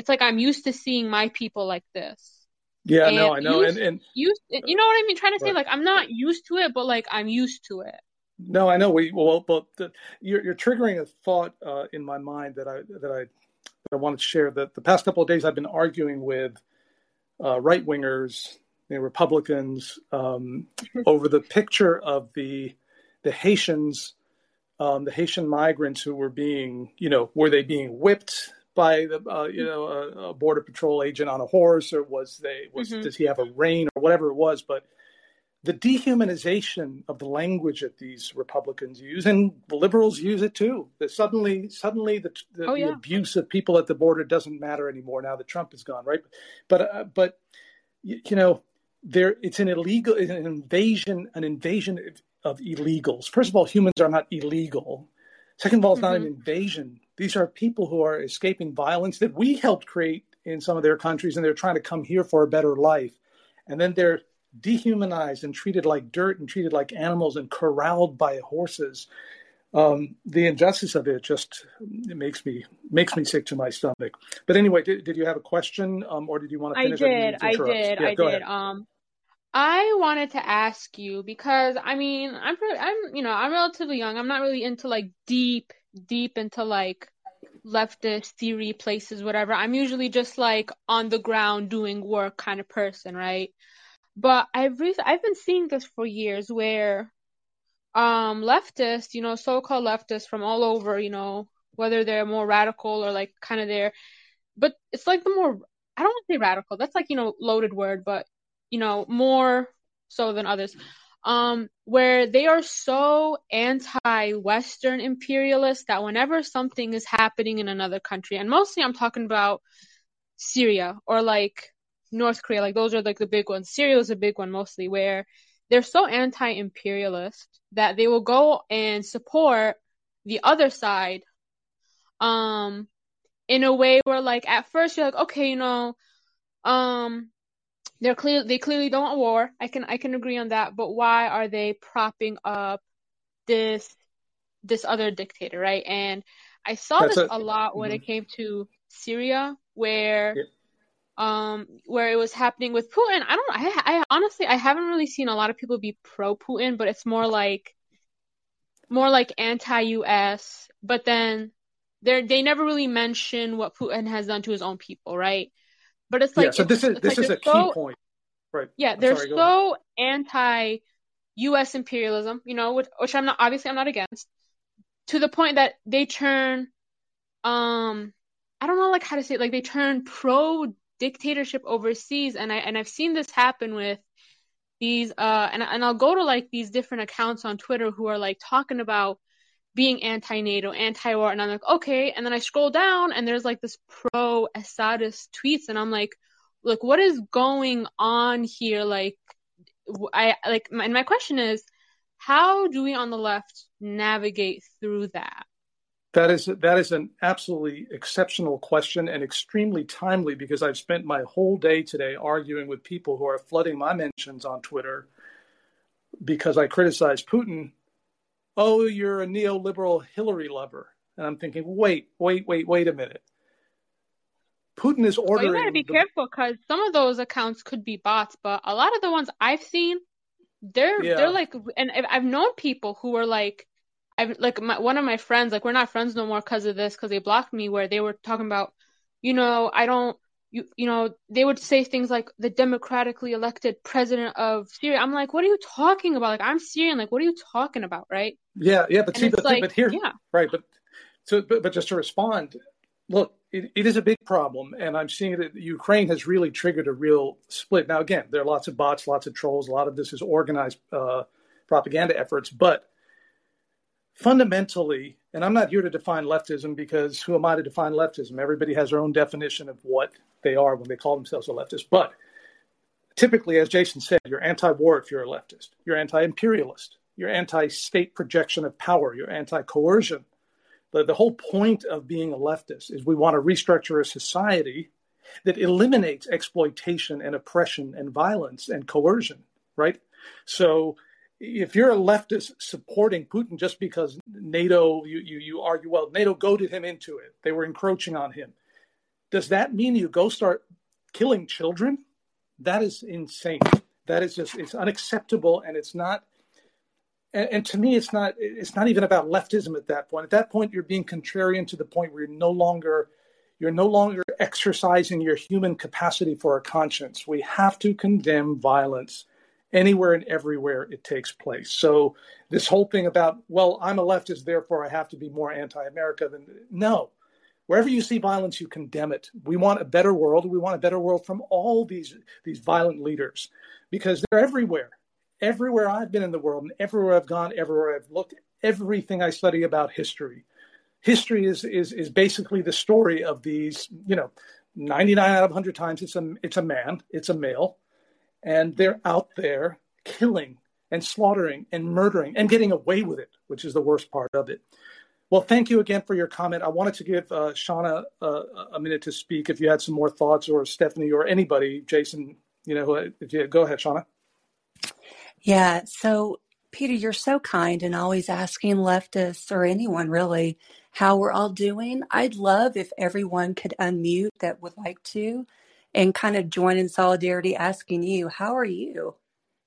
Speaker 7: it's like I'm used to seeing my people like this.
Speaker 1: Yeah, and no, I know,
Speaker 7: used,
Speaker 1: and and
Speaker 7: used, you know what I mean. Trying to say like I'm not used to it, but like I'm used to it.
Speaker 1: No, I know. We well, but the, you're you're triggering a thought uh, in my mind that I that I that I wanted to share. That the past couple of days I've been arguing with uh, right wingers, you know, Republicans, um, over the picture of the the Haitians, um, the Haitian migrants who were being, you know, were they being whipped by the, uh, you know, a, a, border patrol agent on a horse, or was they was mm-hmm. does he have a rein or whatever it was, but the dehumanization of the language that these Republicans use, and the liberals use it too. That suddenly, suddenly, the, the, oh, yeah. the, abuse of people at the border doesn't matter anymore now that Trump is gone, right? But, uh, but you, you, know, there it's an illegal, an invasion, an invasion of, of, illegals. First of all, humans are not illegal. Second of all, it's mm-hmm. not an mm-hmm. invasion. These are people who are escaping violence that we helped create in some of their countries, and they're trying to come here for a better life. And then they're dehumanized and treated like dirt and treated like animals and corralled by horses. Um, the injustice of it just it makes me makes me sick to my stomach. But anyway, did, did you have a question, um, or did you want to finish?
Speaker 7: I did. I did. Yeah, I did. Ahead. Um, I wanted to ask you because I mean I'm I'm you know I'm relatively young. I'm not really into like deep deep into like leftist theory places whatever. I'm usually just like on the ground doing work kind of person, right? But I've re- I've been seeing this for years where um leftists, you know, so-called leftists from all over, you know, whether they're more radical or like kind of there, but it's like the more I don't want to say radical. That's like, you know, loaded word, but you know, more so than others. Um, where they are so anti-Western imperialist that whenever something is happening in another country, and mostly I'm talking about Syria or like North Korea, like those are like the big ones. Syria is a big one mostly where they're so anti-imperialist that they will go and support the other side um in a way where like at first you're like okay you know um they're clear they clearly don't want war i can i can agree on that but why are they propping up this this other dictator right and i saw That's this a, a lot when mm-hmm. it came to syria where yeah um, where it was happening with Putin. I don't. I, I honestly, I haven't really seen a lot of people be pro Putin, but it's more like, more like anti-U.S. But then, they they never really mention what Putin has done to his own people, right? But it's like yeah,
Speaker 1: so this is this like is a so, key point, right?
Speaker 7: Yeah, they're sorry, so anti-U.S. imperialism, you know, which, which I'm not obviously I'm not against, to the point that they turn, um, I don't know like how to say it, like they turn pro dictatorship overseas and I and I've seen this happen with these uh and and I'll go to like these different accounts on Twitter who are like talking about being anti-NATO, anti-war, and I'm like, okay. And then I scroll down, and there's like this pro-Assadist tweets, and I'm like, look, what is going on here? Like, I like, my, and my question is, how do we on the left navigate through that?
Speaker 1: That is that is an absolutely exceptional question and extremely timely because I've spent my whole day today arguing with people who are flooding my mentions on Twitter because I criticize Putin. Oh, you're a neoliberal Hillary lover, and I'm thinking, wait, wait, wait, wait a minute. Putin is ordering.
Speaker 7: Well, you gotta be the... careful because some of those accounts could be bots, but a lot of the ones I've seen, they're yeah. they're like, and I've known people who are like I've like my, one of my friends, like we're not friends no more because of this, because they blocked me. Where they were talking about, you know, I don't, you, you know, they would say things like the democratically elected president of Syria. I'm like, what are you talking about? Like I'm Syrian. Like what are you talking about, right?
Speaker 1: Yeah, yeah, but and see, but, like, but here, yeah, right, but so, but, but just to respond, look, it, it is a big problem, and I'm seeing that Ukraine has really triggered a real split. Now, again, there are lots of bots, lots of trolls. A lot of this is organized uh, propaganda efforts, but fundamentally, and I'm not here to define leftism because who am I to define leftism? Everybody has their own definition of what they are when they call themselves a leftist. But typically, as Jason said, you're anti war if you're a leftist, you're anti imperialist, you're anti state projection of power, you're anti coercion. The, the whole point of being a leftist is we want to restructure a society that eliminates exploitation and oppression and violence and coercion, right? So if you're a leftist supporting Putin just because NATO, you, you, you argue, well, NATO goaded him into it. They were encroaching on him. Does that mean you go start killing children? That is insane. That is just, it's unacceptable and it's not, and, and to me, it's not, it's not even about leftism at that point. At that point, you're being contrarian to the point where you're no longer, you're no longer exercising your human capacity for a conscience. We have to condemn violence anywhere and everywhere it takes place. So this whole thing about, well, I'm a leftist, therefore I have to be more anti-America than no. Wherever you see violence, you condemn it. We want a better world. We want a better world from all these these violent leaders because they're everywhere. Everywhere I've been in the world and everywhere I've gone, everywhere I've looked, everything I study about history. History is is is basically the story of these, you know, 99 out of 100 times it's a it's a man, it's a male and they're out there killing and slaughtering and murdering and getting away with it, which is the worst part of it. Well, thank you again for your comment. I wanted to give uh, Shauna uh, a minute to speak if you had some more thoughts, or Stephanie, or anybody. Jason, you know, you go ahead, Shauna.
Speaker 2: Yeah. So, Peter, you're so kind and always asking leftists or anyone really how we're all doing. I'd love if everyone could unmute that would like to and kind of join in solidarity asking you, how are you?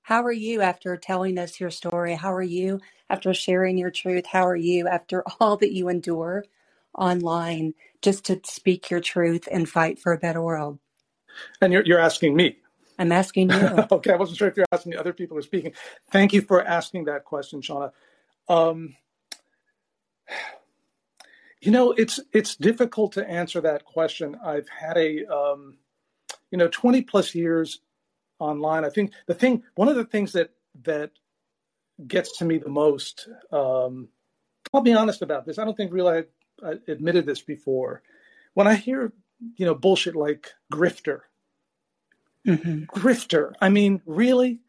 Speaker 2: How are you after telling us your story? How are you after sharing your truth? How are you after all that you endure online just to speak your truth and fight for a better world?
Speaker 1: And you're, you're asking me.
Speaker 2: I'm asking you.
Speaker 1: okay, I wasn't sure if you're asking the other people who are speaking. Thank you for asking that question, Shauna. Um, you know, it's it's difficult to answer that question. I've had a um, you know 20 plus years online. I think the thing one of the things that that gets to me the most um, i'll be honest about this. I don't think really I, I admitted this before. When i hear you know bullshit like grifter mm-hmm. grifter i mean really?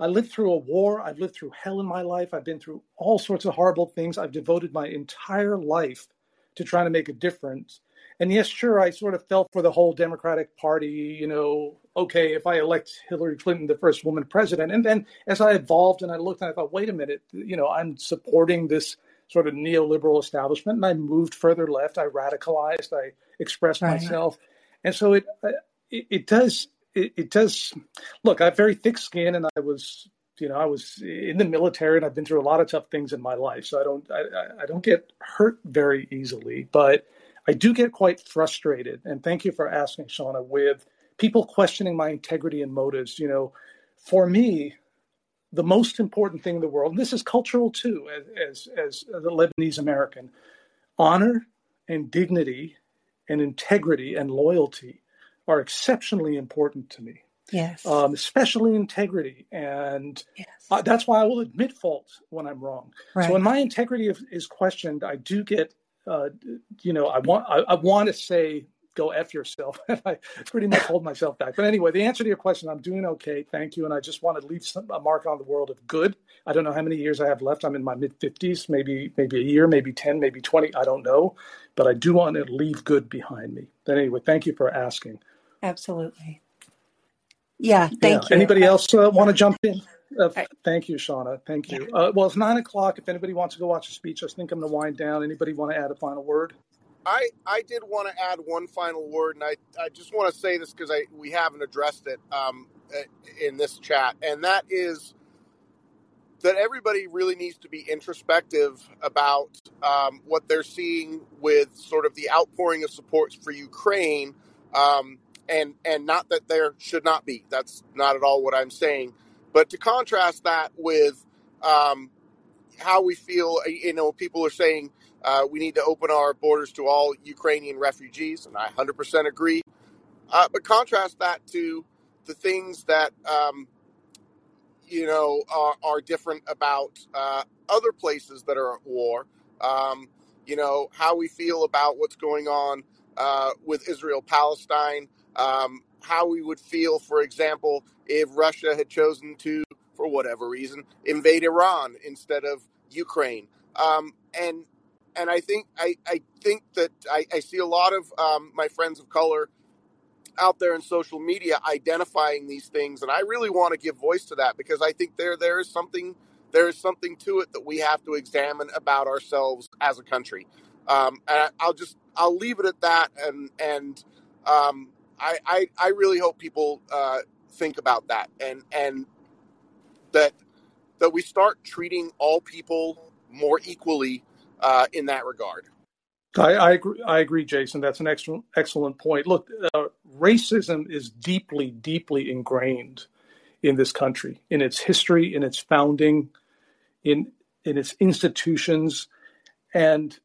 Speaker 1: I lived through a war. I've lived through hell in my life. I've been through all sorts of horrible things. I've devoted my entire life to trying to make a difference and yes, sure, I sort of fell for the whole Democratic Party, you know, okay, if I elect Hillary Clinton, the first woman president. And then as I evolved and I looked and I thought, wait a minute, you know, I'm supporting this sort of neoliberal establishment. And I moved further left. I radicalized. I expressed right. myself. And so it, uh, it, it does, it, it does look, I have very thick skin and I was you know, I was in the military and I've been through a lot of tough things in my life. So I don't, I, I don't get hurt very easily, but I do get quite frustrated, and thank you for asking, Shauna, with people questioning my integrity and motives. You know, for me, the most important thing in the world, and this is cultural too, as, as, as a Lebanese American, honor and dignity and integrity and loyalty are exceptionally important to me.
Speaker 2: Yes.
Speaker 1: Um, especially integrity. And yes. uh, that's why I will admit fault when I'm wrong. Right. So when my integrity is questioned, I do get uh, you know, I want I, I want to say go f yourself. I pretty much hold myself back. But anyway, the answer to your question, I'm doing okay, thank you, and I just want to leave some, a mark on the world of good. I don't know how many years I have left. I'm in my mid 50s, maybe maybe a year, maybe 10, maybe 20. I don't know, but I do want to leave good behind me. But anyway, thank you for asking.
Speaker 2: Absolutely. Yeah, thank yeah.
Speaker 1: you. Anybody else uh, want to jump in? Uh, thank you, Shauna. Thank you. Uh, well, it's nine o'clock. If anybody wants to go watch a speech, I think I'm going to wind down. Anybody want to add a final word?
Speaker 4: I, I did want to add one final word, and I, I just want to say this because I we haven't addressed it um, uh, in this chat, and that is that everybody really needs to be introspective about um, what they're seeing with sort of the outpouring of support for Ukraine, um, and and not that there should not be. That's not at all what I'm saying. But to contrast that with um, how we feel, uh, you know, people are saying uh, we need to open our borders to all Ukrainian refugees, and I 100% agree. Uh, but contrast that to the things that um, you know are, are different about uh, other places that are at war. Um, you know how we feel about what's going on uh, with Israel Palestine. Um, how we would feel, for example, if Russia had chosen to, for whatever reason, invade Iran instead of Ukraine. Um, and and I think I, I think that I, I see a lot of um, my friends of color out there in social media identifying these things, and I really want to give voice to that because I think there there is something there is something to it that we have to examine about ourselves as a country. Um, and I, will just I'll leave it at that, and and um, I, I, I really hope people uh, think about that and and that that we start treating all people more equally uh, in that regard.
Speaker 1: I, I, agree. I agree, Jason. That's an excellent excellent point. Look, uh, racism is deeply, deeply ingrained in this country, in its history, in its founding, in in its institutions, and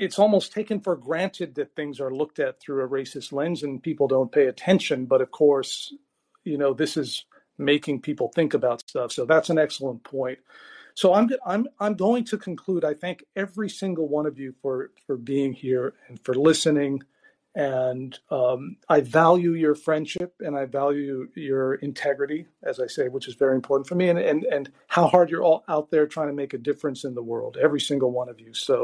Speaker 1: it's almost taken for granted that things are looked at through a racist lens and people don't pay attention. But of course, you know, this is making people think about stuff. So that's an excellent point. So I'm I'm I'm going to conclude. I thank every single one of you for for being here and for listening. And um, I value your friendship and I value your integrity, as I say, which is very important for me. And and and how hard you're all out there trying to make a difference in the world, every single one of you. So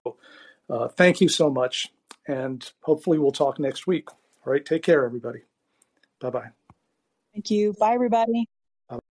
Speaker 1: uh, thank you so much. And hopefully we'll talk next week. All right. Take care, everybody. Bye bye.
Speaker 3: Thank you. Bye, everybody.